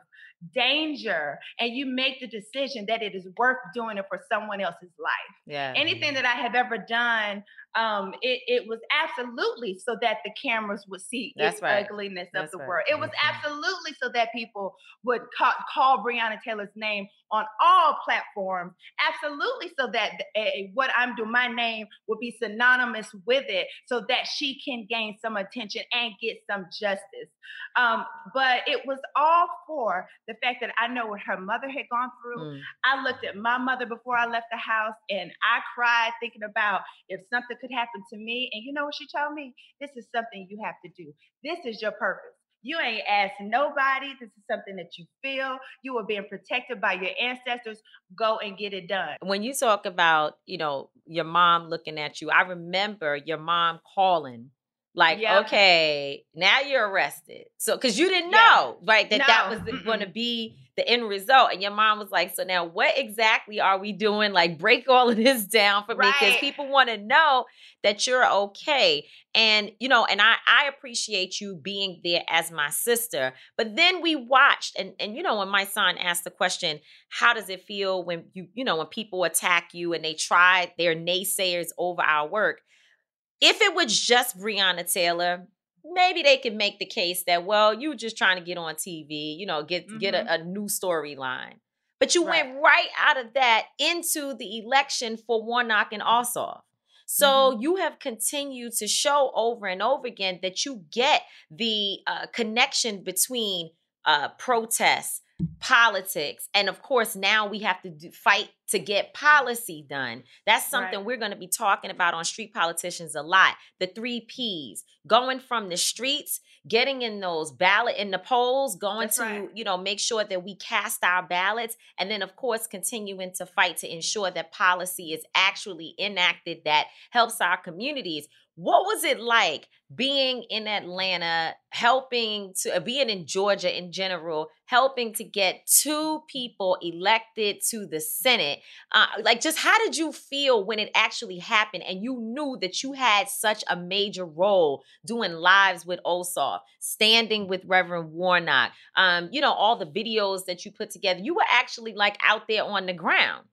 danger and you make the decision that it is worth doing it for someone else's life Yeah. anything that I have ever done, um, it, it was absolutely so that the cameras would see That's its right. ugliness That's of the right. world. It was absolutely so that people would call, call Breonna Taylor's name on all platforms. Absolutely so that uh, what I'm doing, my name would be synonymous with it, so that she can gain some attention and get some justice. Um, but it was all for the fact that I know what her mother had gone through. Mm. I looked at my mother before I left the house and I cried thinking about if something could happen to me. And you know what she told me? This is something you have to do. This is your purpose. You ain't asked nobody. This is something that you feel. You are being protected by your ancestors. Go and get it done. when you talk about you know your mom looking at you i remember your mom calling like Yeah. okay now you're arrested so because you didn't Yeah. know right that that was going to be the end result. And your mom was like so now what exactly are we doing? Like break all of this down for me because people want to know that you're okay. And you know and i i appreciate you being there as my sister. But then we watched and and you know when my son asked the question how does it feel when you you know when people attack you and they try they're naysayers over our work? If it was just breonna taylor maybe they could make the case that well you were just trying to get on tv you know get get a, a new storyline. But you went right out of that into the election for warnock and ossoff. So you have continued to show over and over again that you get the uh, connection between uh, protests, politics, and of course now we have to do, fight to get policy done. That's something Right. we're going to be talking about on Street Politicians a lot. The three P's: going from the streets, getting in those ballot in the polls, going That's to right. you know make sure that we cast our ballots, and then of course continuing to fight to ensure that policy is actually enacted that helps our communities. What was it like being in Atlanta, helping to uh, being in Georgia in general, helping to get two people elected to the Senate? Uh, like, just how did you feel when it actually happened and you knew that you had such a major role doing lives with Ossoff, standing with Reverend Warnock, um, you know, all the videos that you put together? You were actually like out there on the ground.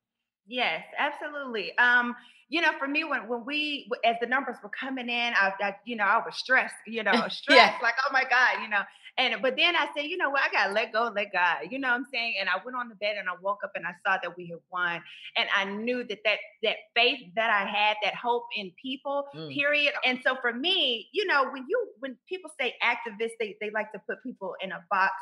Yes, absolutely. Um, you know, for me, when when we as the numbers were coming in, I, I you know, I was stressed. You know, stressed like, oh my God, you know. And but then I said, you know what, I gotta let go, let God. You know what I'm saying? And I went on the bed and I woke up and I saw that we had won, and I knew that that that faith that I had, that hope in people, Mm. period. And so for me, you know, when you when people say activists, they they like to put people in a box.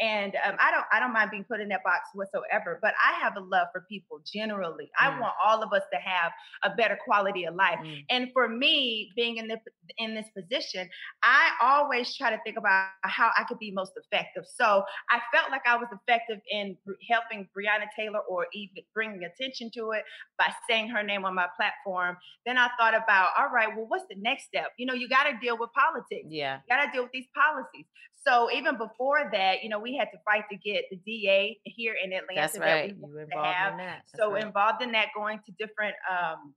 And um, I don't I don't mind being put in that box whatsoever, but I have a love for people generally. I Mm. want all of us to have a better quality of life. Mm. And for me, being in this in this position, I always try to think about how I could be most effective. So I felt like I was effective in helping Breonna Taylor or even bringing attention to it by saying her name on my platform. Then I thought about, all right, well, what's the next step? You know, you got to deal with politics. Yeah. You got to deal with these policies. So even before that, you know, we had to fight to get the DA here in Atlanta That's that right. we You were to involved have in that. That's so right. involved in that, going to different um,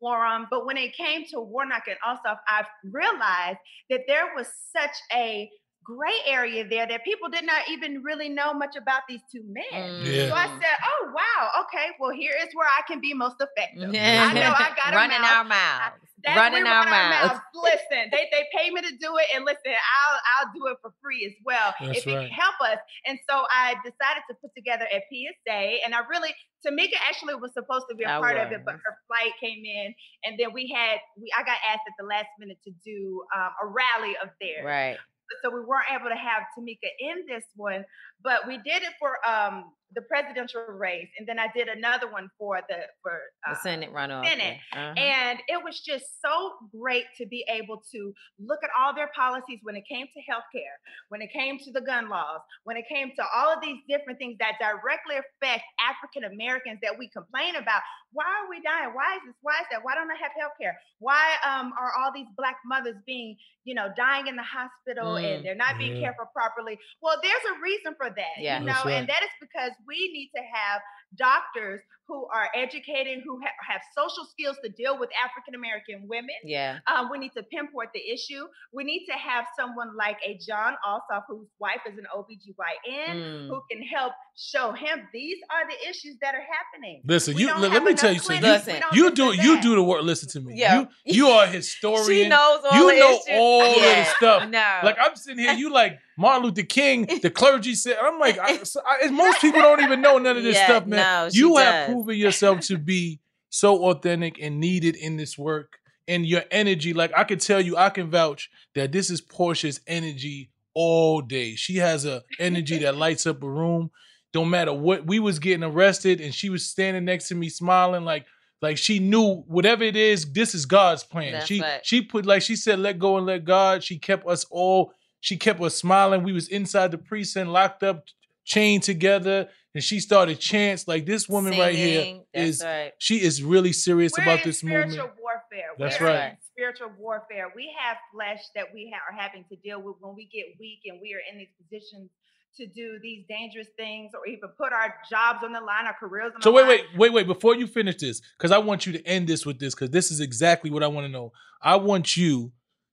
forums. But when it came to Warnock and Ossoff, I realized that there was such a gray area there that people did not even really know much about these two men. Yeah. So I Mm. said, "Oh wow, okay. Well, here is where I can be most effective. Yeah. I know I got a running mouth. our mouths. That's running we our run mouths. Listen, they they pay me to do it, and listen, I'll I'll do it for free as well That's if it can help us. And so I decided to put together a PSA, and I really Tamika actually was supposed to be a I part of it, but her flight came in, and then we had we I got asked at the last minute to do um, a rally of theirs Right. so we weren't able to have Tamika in this one, but we did it for um the presidential race, and then I did another one for the for The uh, Senate runoff. Senate. yeah. Uh-huh. and it was just so great to be able to look at all their policies when it came to healthcare, when it came to the gun laws, when it came to all of these different things that directly affect African Americans that we complain about. Why are we dying? Why is this? Why is that? Why don't I have healthcare? Why um, are all these black mothers being, you know, dying in the hospital Mm, and they're not being yeah. cared for properly? Well, there's a reason for that, Yeah. you know, right. and that is because we need to have doctors who are educated, who ha- have social skills to deal with African American women. yeah. Um, we need to pinpoint the issue. We need to have someone like a Jon Ossoff, whose wife is an OBGYN, Mm. who can help show him these are the issues that are happening. Listen, We you don't let, me tell you something. Listen, You do you that. do the work. Listen to me. Yeah. You you are a historian. She knows all you the know issues. all of the Yeah. stuff. No. Like I'm sitting here, you like Martin Luther King, the clergy said. I'm like, I, so I, most people don't even know none of this Yeah, stuff, man. no, she you have does. Proven yourself to be so authentic and needed in this work, and your energy. Like I can tell you, I can vouch that this is Porsha's energy all day. She has a energy that lights up a room. Don't matter what we was getting arrested, and she was standing next to me smiling like. Like she knew whatever it is, this is God's plan. That's she right. she put like she said, let go and let God. She kept us all. She kept us smiling. We was inside the precinct, locked up, chained together, and she started chants. Like this woman right here Singing. That's is right. she is really serious We're about in this spiritual movement. warfare. That's We're right. in spiritual warfare. We have flesh that we ha- are having to deal with when we get weak and we are in these positions to do these dangerous things or even put our jobs on the line, our careers on So the wait, line. wait, wait, wait. Wait. Before you finish this, because I want you to end this with this, because this is exactly what I want to know. I want you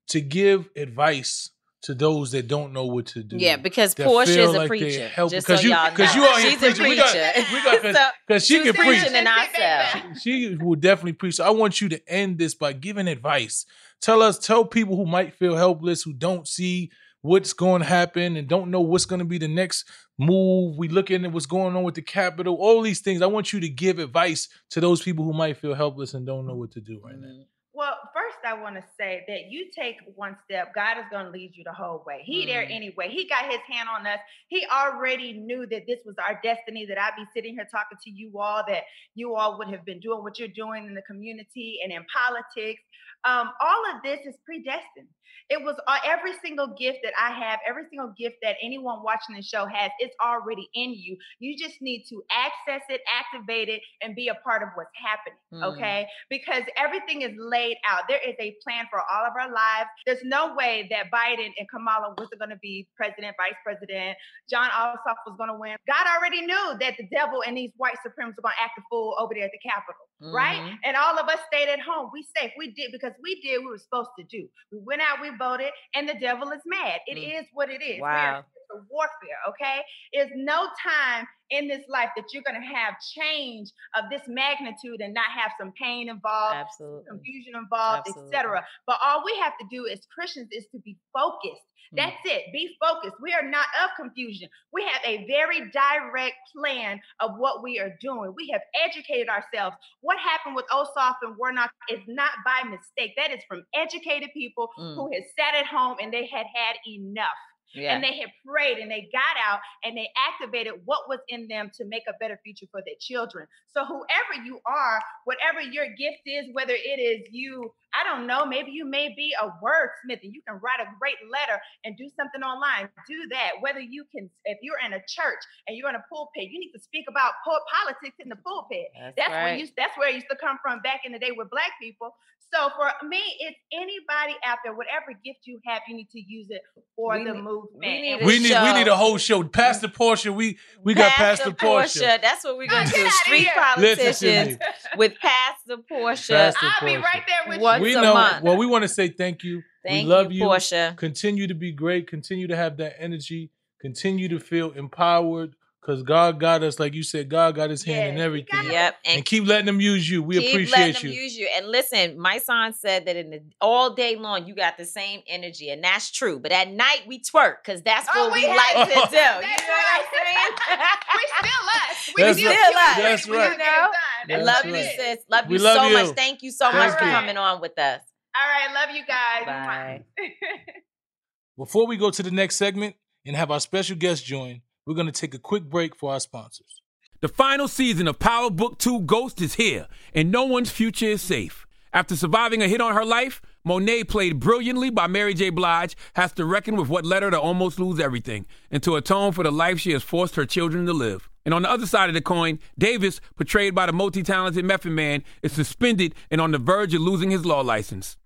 to give advice to those that don't know what to do. Yeah, because Porsha is a like preacher. just so you- y'all know. you out here She's preaching. a We got- preacher. we got- So, because she can preach. in ourselves. she will definitely preach. So I want you to end this by giving advice. Tell us, tell people who might feel helpless, who don't see what's going to happen and don't know what's going to be the next move. We looking at what's going on with the Capitol, all these things. I want you to give advice to those people who might feel helpless and don't know what to do right now. Mm. Well, first I want to say that you take one step, God is going to lead you the whole way. He there Mm. anyway. He got his hand on us. He already knew that this was our destiny, that I'd be sitting here talking to you all, that you all would have been doing what you're doing in the community and in politics. Um, all of this is predestined. It was uh, every single gift that I have, every single gift that anyone watching the show has, it's already in you. You just need to access it, activate it, and be a part of what's happening. Mm. Okay. Because everything is laid out. There is a plan for all of our lives. There's no way that Biden and Kamala wasn't going to be president, vice president. Jon Ossoff was going to win. God already knew that the devil and these white supremacists were going to act a fool over there at the Capitol, right? Mhm. And all of us stayed at home. We safe. We did because we did what we were supposed to do. We went out, we voted, and the devil is mad. It is Mm. what it is. We're Wow. in a warfare, okay? There's no time in this life that you're going to have change of this magnitude and not have some pain involved, Absolutely. confusion involved, etc. But all we have to do as Christians is to be focused. Mm. That's it. Be focused. We are not of confusion. We have a very direct plan of what we are doing. We have educated ourselves. What happened with Ossoff and Warnock is not by mistake. That is from educated people Mm. who had sat at home and they had had enough Yeah. and they had prayed and they got out and they activated what was in them to make a better future for their children. So, whoever you are, whatever your gift is, whether it is you, I don't know, maybe you may be a wordsmith and you can write a great letter and do something online. Do that. Whether you can, if you're in a church and you're in a pulpit, you need to speak about politics in the pulpit. That's That's where right. you that's where it used to come from back in the day with black people. So for me, it's anybody out there, whatever gift you have, you need to use it for We the need- movement. we need And a We need we need a whole show. Pastor Porsha, we we got Pastor Porsha. That's what we're gonna do. Street here. Listen to politicians with Pastor Porsha. Pastor I'll be right there with Once you. We know. month. Well, we want to say thank you. Thank we love you, you. Porsha. Continue to be great. Continue to have that energy. Continue to feel empowered because God got us, like you said, God got his hand in Yes, he everything. Yep. And, And keep letting them use you. We keep appreciate letting you. them use you. And listen, my son said that in the all day long you got the same energy, and that's true. But at night we twerk because that's Oh, what we we, like to. to do. You know That's what I'm saying? we still us. We That's still right. killing That's it. right. We just get You know? done. That's love what you, sis. Love We you love so you. much. Thank you so much Thank for coming on with us. All right, love you guys. Bye. Before we go to the next segment and have our special guest join, we're going to take a quick break for our sponsors. The final season of Power Book 2 Ghost is here, and no one's future is safe. After surviving a hit on her life, Monet, played brilliantly by Mary J. Blige, has to reckon with what led her to almost lose everything and to atone for the life she has forced her children to live. And on the other side of the coin, Davis, portrayed by the multi talented Method Man, is suspended and on the verge of losing his law license.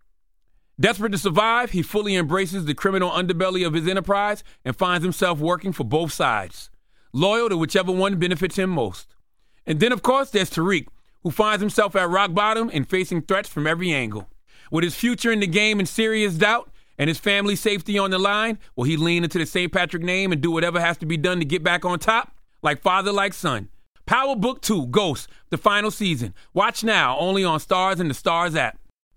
Desperate to survive, he fully embraces the criminal underbelly of his enterprise and finds himself working for both sides, loyal to whichever one benefits him most. And then, of course, there's Tariq, who finds himself at rock bottom and facing threats from every angle. With his future in the game in serious doubt and his family's safety on the line, will he lean into the St. Patrick name and do whatever has to be done to get back on top? Like father, like son. Power Book 2 Ghost, the final season. Watch now only on Starz and the Starz app.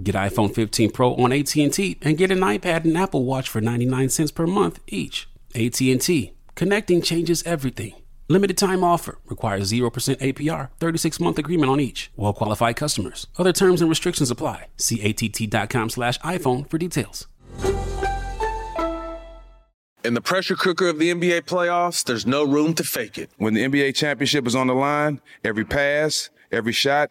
Get iPhone 15 Pro on AT&T and get an iPad and Apple Watch for 99 cents per month each. AT&T. Connecting changes everything. Limited time offer. Requires 0% APR. 36 month agreement on each. Well qualified customers. Other terms and restrictions apply. See att.com slash iPhone for details. In the pressure cooker of the NBA playoffs, there's no room to fake it. When the NBA championship is on the line, every pass, every shot,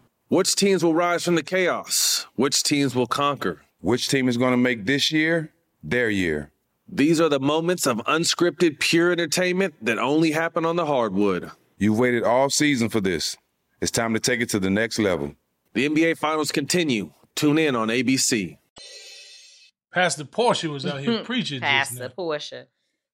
Which teams will rise from the chaos? Which teams will conquer? Which team is going to make this year their year? These are the moments of unscripted, pure entertainment that only happen on the hardwood. You've waited all season for this. It's time to take it to the next level. The NBA Finals continue. Tune in on ABC. Pastor Porsha was out here preaching just Pastor now. Porsha.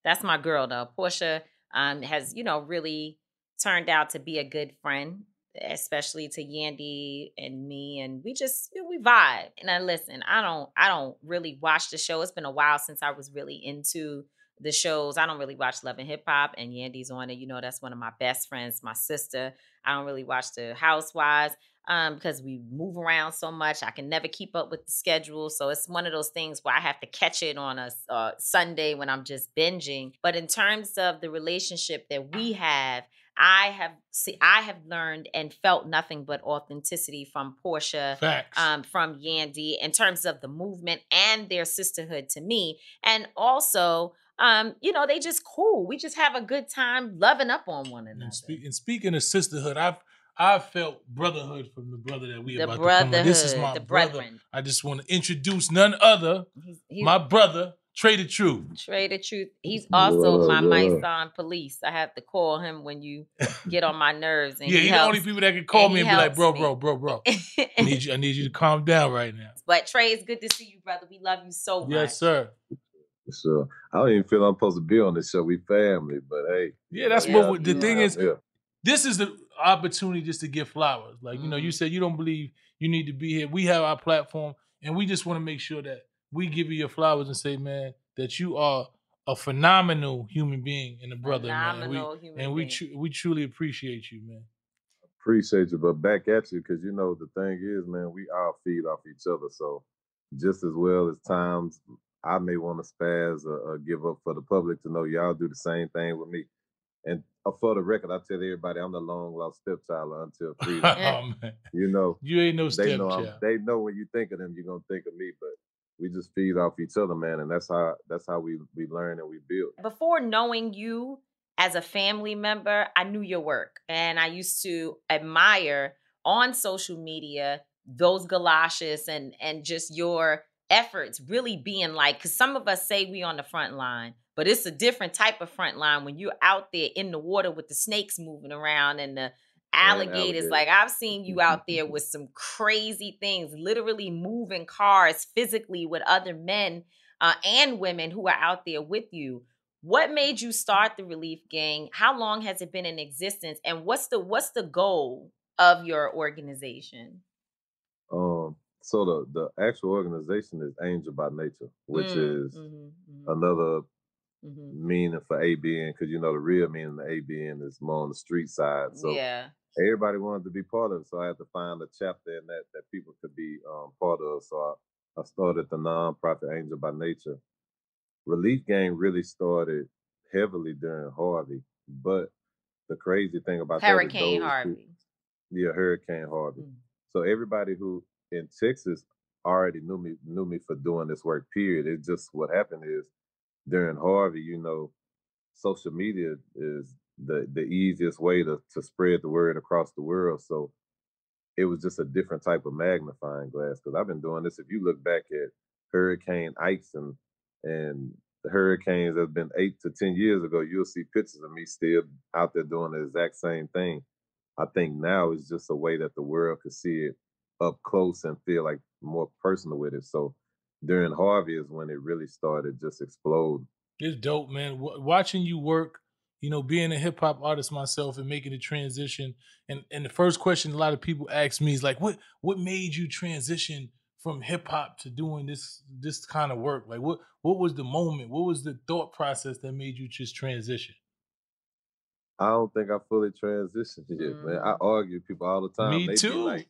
That's my girl though. Porsha um, has, you know, really turned out to be a good friend, especially to Yandy and me. And we just we vibe. And I listen, I don't I don't really watch the show. It's been a while since I was really into the shows. I don't really watch Love and Hip Hop, and Yandy's on it. You know, that's one of my best friends, my sister. I don't really watch the Housewives um, because we move around so much. I can never keep up with the schedule. So it's one of those things where I have to catch it on a uh, Sunday when I'm just binging. But in terms of the relationship that we have, I have see I have learned and felt nothing but authenticity from Porsha, Facts. um, from Yandy in terms of the movement and their sisterhood to me, and also. Um, you know, they just cool. We just have a good time loving up on one another. And, speak, and speaking of sisterhood, I've I've felt brotherhood from the brother that we The about to come. This is my the brother. brethren. I just want to introduce none other, He's- my brother, Trey the Truth. Trey the truth. He's also What my up, my what son police. I have to call him when you get on my nerves. And yeah, he he's the only people that can call and me and be like, bro, me. bro, bro, bro. I need you. I need you to calm down right now. But Trey, it's good to see you, brother. We love you so much. Yes, sir. So I don't even feel I'm supposed to be on this show. We family, but hey. Yeah, that's you what we- the thing is. This is the opportunity just to give flowers. Like you know, Mm-hmm. you said you don't believe you need to be here. We have our platform, and we just want to make sure that we give you your flowers and say, man, that you are a phenomenal human being and a brother, man. Phenomenal And we, human and we being. tru- we truly appreciate you, man. Appreciate you, but back at you because you know the thing is, man, we all feed off each other. So just as well as times I may want to spaz or, or give up for the public to know y'all do the same thing with me. And uh, for the record, I tell everybody I'm the long lost stepchild until freedom. Oh, man. You know, You ain't no they know I'm- stepchild. they know when you think of them, you're gonna think of me. But we just feed off each other, man, and that's how that's how we we learn and we build. Before knowing you as a family member, I knew your work. And I used to admire on social media those galoshes and and just your efforts really being like because some of us say we on the front line but it's a different type of front line when you're out there in the water with the snakes moving around and the alligators like i've seen you out there with some crazy things literally moving cars physically with other men uh, and women who are out there with you. What made you start the relief gang? How long has it been in existence? And what's the what's the goal of your organization? Um, so the the actual organization is Angel by Nature, which Mm, is mhm, another Mm-hmm. meaning for ABN because you know the real meaning of ABN is more on the street side. So yeah everybody wanted to be part of it, so I had to find a chapter in that that people could be um, part of. So I, I started the nonprofit Angel by Nature. Relief Gang really started heavily during Harvey, but the crazy thing about hurricane harvey yeah, Hurricane Harvey. Mm. So everybody who in Texas already knew me knew me for doing this work. Period. It just what happened is during Harvey, you know, social media is the the easiest way to to spread the word across the world. So it was just a different type of magnifying glass because I've been doing this. If you look back at Hurricane Ike and and the hurricanes that have been eight to ten years ago, you'll see pictures of me still out there doing the exact same thing. I think now is just a way that the world could see it up close and feel like more personal with it. So during Harvey is when it really started just explode. It's dope, man. W- watching you work, you know, being a hip hop artist myself and making the transition. And and the first question a lot of people ask me is like, what what made you transition from hip hop to doing this this kind of work? Like, what what was the moment? What was the thought process that made you just transition? I don't think I fully transitioned yet, man. I argue with people all the time. Mm. Me they Be too. like,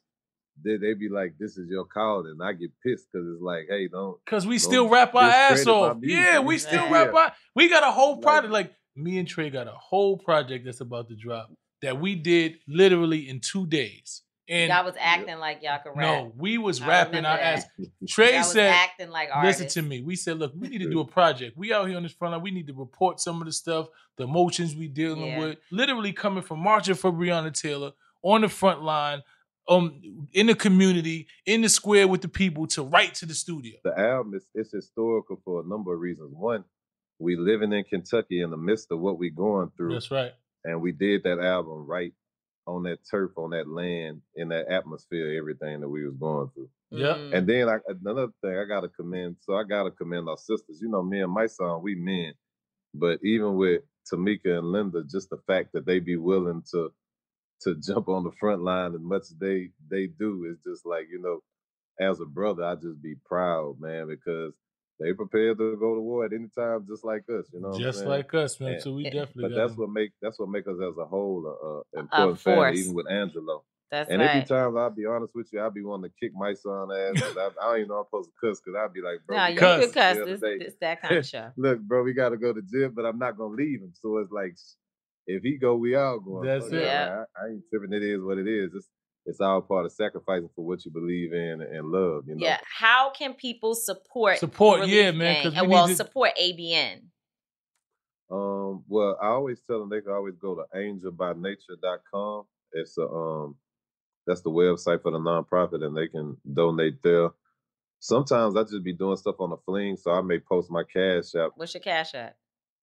they, they be like, "This is your call," and I get pissed because it's like, "Hey, don't." Cause we don't still rap our ass off. Yeah, we still Yeah. rap our. We got a whole project. Like me and Trey got a whole project that's about to drop that we did literally in two days. And y'all was acting like y'all could rap no, we was I rapping remember our that. ass. Trey Y'all was said, acting like "Listen to me." We said, "Look, we need to do a project. We out here on this front line. We need to report some of the stuff, the emotions we dealing Yeah. with. Literally coming from marching for Breonna Taylor on the front line, um, in the community, in the square with the people, to right to the studio. The album is it's historical for a number of reasons. One, we living in Kentucky in the midst of what we going through. That's right. And we did that album right on that turf, on that land, in that atmosphere, everything that we was going through. Yeah. And then I, another thing I gotta commend. So I gotta commend our sisters. You know, me and my son, we men, but even with Tamika and Linda, just the fact that they be willing to to jump on the front line as much as they they do is just like you know, as a brother, I just be proud, man, because they prepared to go to war at any time, just like us. You know, what I'm Just like us, man. And- So we definitely But that's them. what make that's what make us as a whole a, a important family, even with Angelo. That's and every time I'll be honest with you, I'll be wanting to kick my son ass. I, I don't even know I'm supposed to cuss because I'll be like, bro, No, you gotta could cuss. jail This, today. that kind of show. Look, bro, we got to go to gym, but I'm not gonna leave him. So it's like, if he go, we all going. That's it. yeah, I, I ain't tripping. It is what it is. It's it's all part of sacrificing for what you believe in and love. You know. Yeah. How can people support Support, Relief yeah, man, Gang? 'cause we And well, to- support ABN. Um, well, I always tell them they can always go to angelbynature.com. It's a um that's the website for the nonprofit and they can donate there. Sometimes I just be doing stuff on the fling, so I may post my cash app. What's your cash app?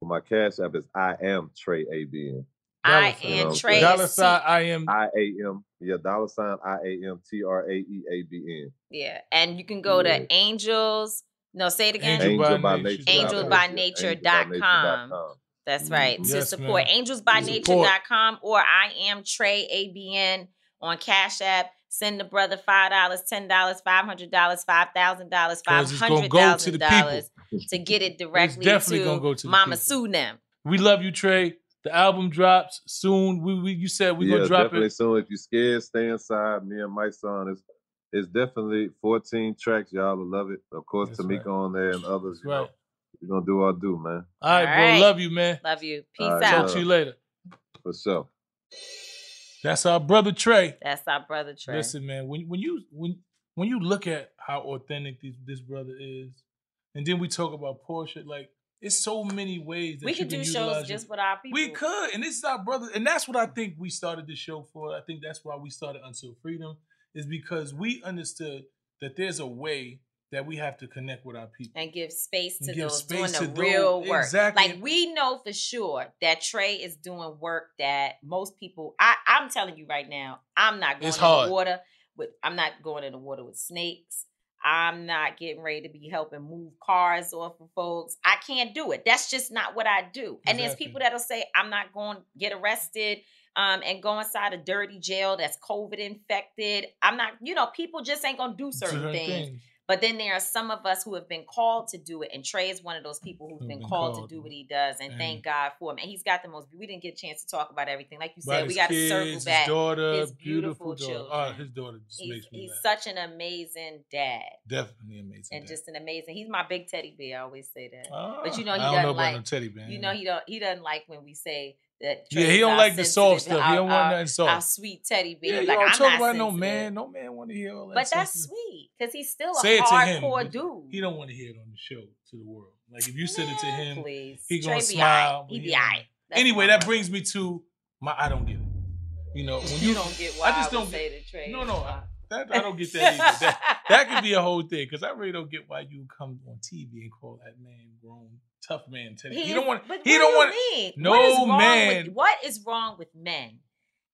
My cash app is I am Trey ABN. I You know am I'm Trey. Dollar sign I am I A M. Yeah, dollar sign I A M T R A E A B N. Yeah. And you can go Yeah. to Angels. No, say it again. Angel Angel by by Nature. nature. Angelbynature.com. That's mm-hmm. right. To Yes, support ma'am. angelsbynature.com or I am Trey ABN on Cash App. Send the brother five dollars, ten dollars, five hundred dollars, five thousand dollars, five 'Cause it's gonna hundred go to thousand the dollars people. To get it directly definitely to gonna go to Mama people. Sue them. We love you, Trey. The album drops soon. We, we you said we yeah, gonna drop definitely. it. So if you're scared, stay inside. Me and my son is it's definitely 14 tracks. Y'all will love it. Of course, That's Tamika right. on there and others. You Right. know, we're gonna do our do, man. All right, All bro. right. Love you, man. Love you. Peace All right, out. Talk to you later. For sure. That's our brother Trey. That's our brother Trey. Listen, man, when when you when when you look at how authentic this, this brother is, and then we talk about Porsha, like it's so many ways that we could do shows just with our people. We could, and this is our brother, and that's what I think we started the show for. I think that's why we started Until Freedom, is because we understood that there's a way that we have to connect with our people. and give space to give those space doing to the real those- work. exactly. Like we know for sure that Trey is doing work that most people. I, I'm telling you right now, I'm not going It's in hard. the water with. I'm not going in the water with snakes. I'm not getting ready to be helping move cars off of folks. I can't do it. That's just not what I do. And there's people that'll say I'm not going to get arrested um, and go inside a dirty jail that's COVID infected. I'm not. You know, people just ain't gonna do certain, Certain things. things. But then there are some of us who have been called to do it, and Trey is one of those people Who've been, been called, called. to do what he does, and And- thank God for him. And he's got the most. We didn't get a chance to talk about everything, like you said. We his got to circle his back. daughter, his beautiful, beautiful daughter. Oh, children. his daughter just He's, makes me he's laugh. such an amazing dad, Definitely amazing. and dad. just an amazing. He's my big teddy bear. I always say that. Ah, but you know he I don't doesn't know like. teddy bear. You know he don't. He doesn't like when we say that. Yeah, he don't like the soft stuff. He don't want our- nothing soft. Our sweet teddy bear. Yeah, like, don't I'm talk about no man. No man want to hear all that. But that's sensitive- sweet because he's still a Say him. hardcore dude. He don't want to hear it on the show to the world. Like if you said it to him, Please. he Trey gonna be smile. aight. He be. That's Anyway, that brings me to my. I don't get it. You know, when You, you, don't get why I just would don't say get. Trey. No, is no, why. I, that, I don't get that either. That, that could be a whole thing because I really don't get why you come on TV and call that man grown tough man. Teddy. He, don't want. He don't do want. mean? No what man. With, what is wrong with men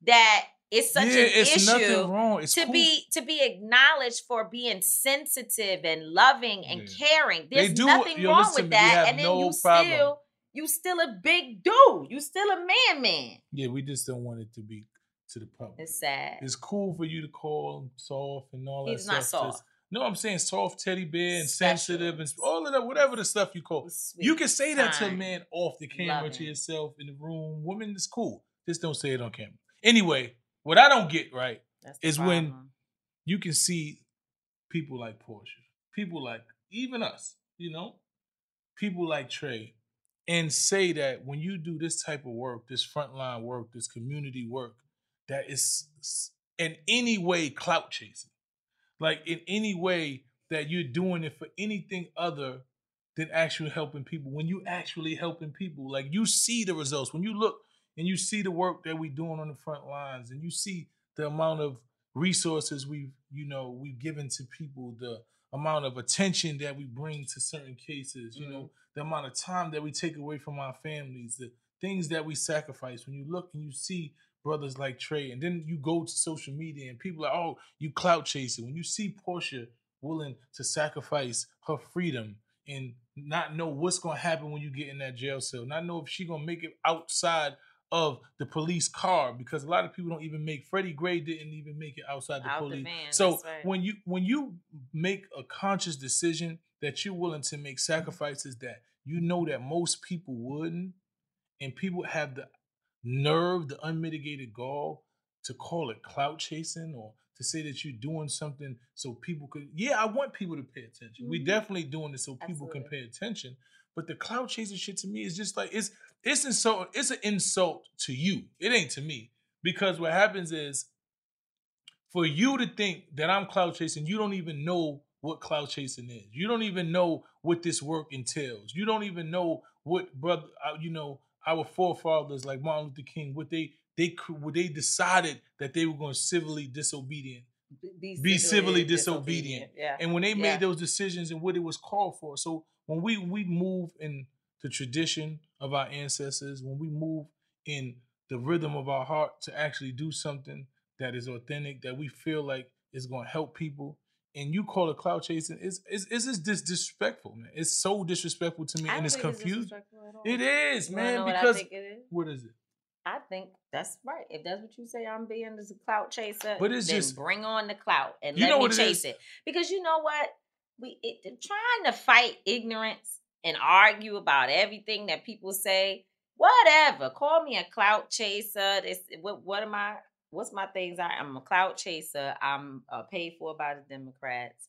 that it's such yeah, an it's issue nothing wrong. It's to cool. be to be acknowledged for being sensitive and loving and Yeah. caring? There's do- nothing yo, wrong listen, with that, and then no you problem. still you still a big dude. You still a man, man. Yeah, we just don't want it to be to the public. It's sad. It's cool for you to call him soft and all that He's not soft. No, I'm saying soft teddy bear and Special. sensitive and all of that, whatever the stuff you call. Sweet, You can say that to a man off the camera to yourself in the room. Woman, it's cool. Just don't say it on camera. Anyway, what I don't get right is when you can see people like Porsha, people like even us, you know, people like Trey, and say that when you do this type of work, this frontline work, this community work, that is in any way clout chasing. Like in any way that you're doing it for anything other than actually helping people. When you actually helping people, like you see the results. When you look and you see the work that we're doing on the front lines, and you see the amount of resources we've, you know, we've given to people, the amount of attention that we bring to certain cases, you know, mm-hmm. the amount of time that we take away from our families, the things that we sacrifice. When you look and you see brothers like Trey, and then you go to social media and people are, oh, you clout chasing. When you see Porsha willing to sacrifice her freedom and not know what's gonna happen when you get in that jail cell, not know if she gonna make it outside of the police car because a lot of people don't even make Freddie Gray didn't even make it outside the Out the police. van, so right. when you when you make a conscious decision that you're willing to make sacrifices that you know that most people wouldn't, and people have the nerve, the unmitigated gall to call it clout chasing or to say that you're doing something so people could yeah, I want people to pay attention. We Mhm. definitely doing it so people can pay attention. But the clout chasing shit to me is just like it's it's insult it's an insult to you. It ain't to me. Because what happens is for you to think that I'm cloud chasing, you don't even know what cloud chasing is. You don't even know what this work entails. You don't even know what brother, uh, you know, our forefathers like Martin Luther King, what they they what they decided that they were going to civilly disobedient, be civilly disobedient. Yeah. And when they Yeah. made those decisions and what it was called for. So when we we move in the tradition of our ancestors, when we move in the rhythm of our heart to actually do something that is authentic, that we feel like is going to help people, and you call it clout chasing, it's it's, it's just dis- disrespectful, man. It's so disrespectful to me, I and it's think it's confusing. disrespectful at all. It is, You man, what because it is? what is it? I think that's right. If that's what you say, I'm being as a clout chaser. But it's then just- bring on the clout and You let know me what it chase is? it. Because you know what? We it, trying to fight ignorance and argue about everything that people say. Whatever. Call me a clout chaser. This what what am I? What's my things? I, I'm a clout chaser. I'm uh, paid for by the Democrats.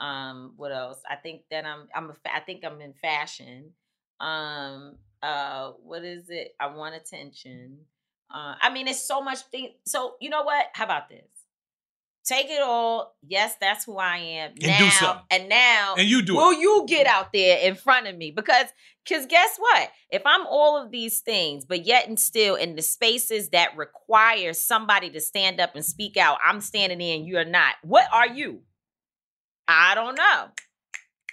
Um, what else? I think that I'm I'm I think I'm in fashion. Um, uh, what is it? I want attention. Uh, I mean, it's so much thing. So you know what? How about this? Take it all. Yes, that's who I am do now. And now, And you do it. Will you get out there in front of me? Because, because guess what? If I'm all of these things, but yet and still in the spaces that require somebody to stand up and speak out, I'm standing in. You're not. What are you? I don't know.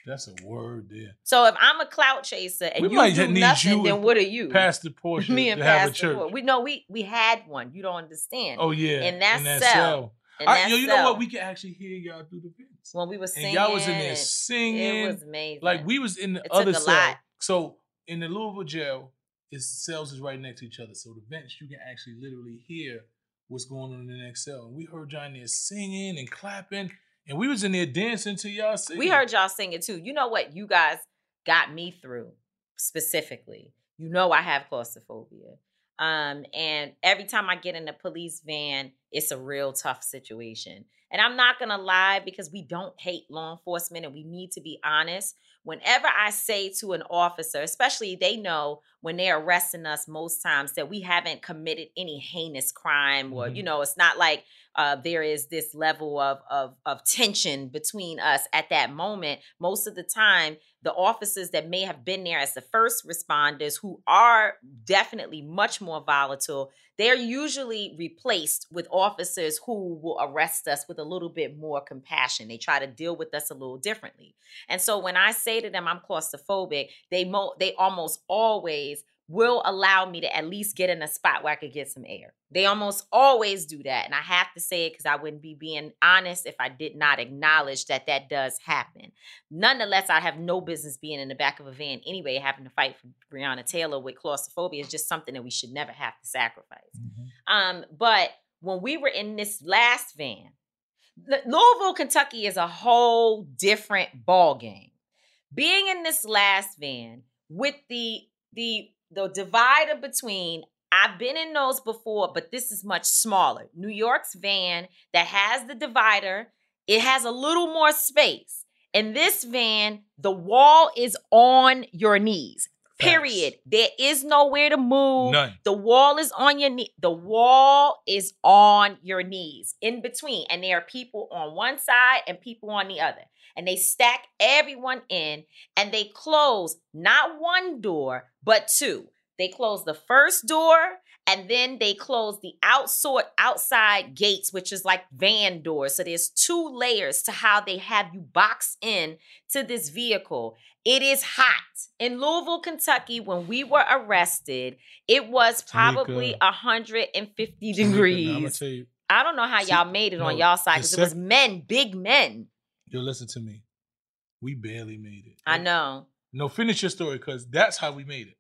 That's a word there. So if I'm a clout chaser and We you might do need nothing, you then what are you? Pastor Porsha Me to and have a Pastor. We know we we had one. You don't understand. Oh yeah, in that, cell. In I- yo, you know what? We can actually hear y'all through the vents. when we were And singing, y'all was in there singing. It was amazing. Like we was in the It other cell. lot. So in the Louisville jail, its cells is right next to each other. So the vents, you can actually literally hear what's going on in the next cell. And we heard y'all in there singing and clapping, and we was in there dancing to y'all singing. We heard y'all singing too. You know what? You guys got me through specifically. You know I have claustrophobia. Um, and every time I get in a police van, it's a real tough situation. And I'm not gonna lie because we don't hate law enforcement and we need to be honest. Whenever I say to an officer, especially they know when they're arresting us most times that we haven't committed any heinous crime or, you Mhm. know, it's not like uh, there is this level of, of of tension between us at that moment. Most of the time, the officers that may have been there as the first responders, who are definitely much more volatile, they're usually replaced with officers who will arrest us with a little bit more compassion. They try to deal with us a little differently. And so when I say to them I'm claustrophobic, they mo- they almost always will allow me to at least get in a spot where I could get some air. They almost always do that. And I have to say it because I wouldn't be being honest if I did not acknowledge that that does happen. Nonetheless, I have no business being in the back of a van anyway, having to fight for Breonna Taylor with claustrophobia is just something that we should never have to sacrifice. Um, but when we were in this last van, Louisville, Kentucky is a whole different ball game. Being in this last van with the the the divider between I've been in those before, but this is much smaller. New York's van that has the divider, it has a little more space. In this van, the wall is on your knees. Period. There is nowhere to move. None. The wall is on your knee. The wall is on your knees in between. And there are people on one side and people on the other. And they stack everyone in and they close not one door, but two. They close the first door and then they close the outsort outside gates, which is like van doors. So there's two layers to how they have you box in to this vehicle. It is hot. In Louisville, Kentucky, when we were arrested, it was probably Tamika. 150 Tamika, now I'ma degrees. I don't know how y'all made it on y'all side because it was men, big men. Yo, listen to me. We barely made it. I know. No, finish your story because that's how we made it.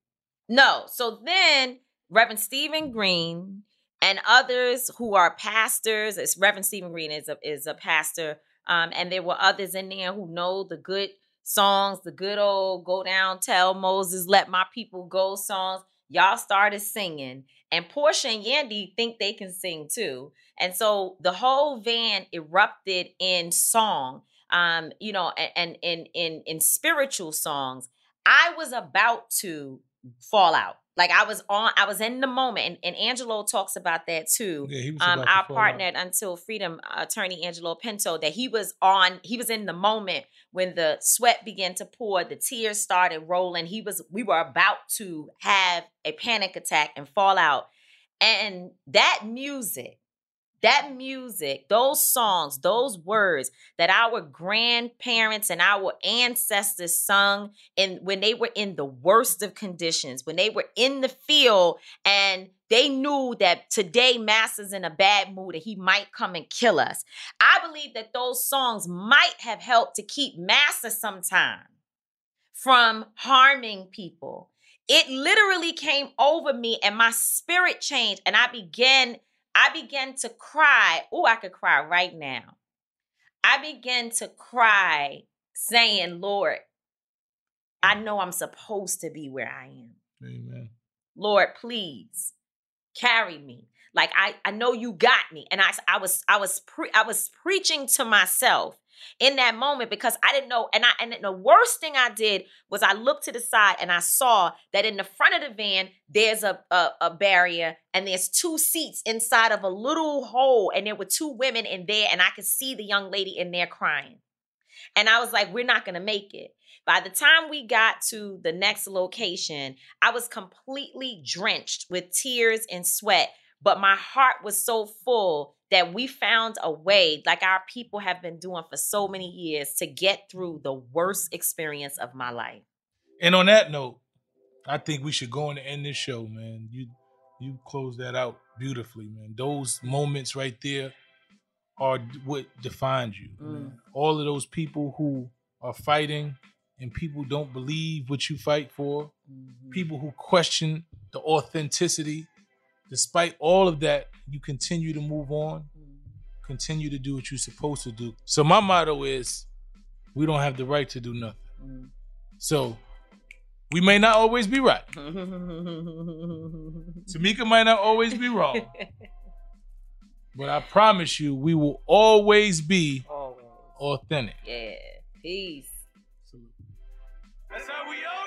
No. So then Reverend Stephen Green and others who are pastors, it's Reverend Stephen Green is a is a pastor. Um, and there were others in there who know the good songs, the good old go down, tell Moses, let my people go songs. Y'all started singing. And Porsha and Yandy think they can sing too. And so the whole van erupted in song, um, you know, and, in in in spiritual songs. I was about to fall out. Like I was on, I was in the moment, and, and Angelo talks about that too. Yeah, he was um, to our fall partner out. at Until Freedom, attorney Angelo Pinto, that he was on, he was in the moment when the sweat began to pour, the tears started rolling. He was, we were about to have a panic attack and fall out. And that music, that music, those songs, those words that our grandparents and our ancestors sung in when they were in the worst of conditions, when they were in the field and they knew that today Master's in a bad mood and he might come and kill us. I believe that those songs might have helped to keep Master sometime from harming people. It literally came over me and my spirit changed and I began I began to cry. Oh, I could cry right now. I began to cry saying, "Lord, I know I'm supposed to be where I am. Amen. Lord, please carry me. Like I, I know you got me. And I, I was, I was, pre- I was preaching to myself in that moment because I didn't know. And I, and the worst thing I did was I looked to the side and I saw that in the front of the van there's a, a, a barrier and there's two seats inside of a little hole, and there were two women in there, and I could see the young lady in there crying. And I was like, we're not to make it. By the time we got to the next location, I was completely drenched with tears and sweat, but my heart was so full that we found a way, like our people have been doing for so many years, to get through the worst experience of my life. And on that note, I think we should go on and end this show, man. You you close that out beautifully, man. Those moments right there are what defines you. Mm. man. All of those people who are fighting and people don't believe what you fight for, mm-hmm. people who question the authenticity. Despite all of that, you continue to move on, mm-hmm. continue to do what you're supposed to do. So my motto is we don't have the right to do nothing. Mm-hmm. So we may not always be right. Tamika might not always be wrong. but I promise you, we will always be authentic. Yeah. Peace. That's how we own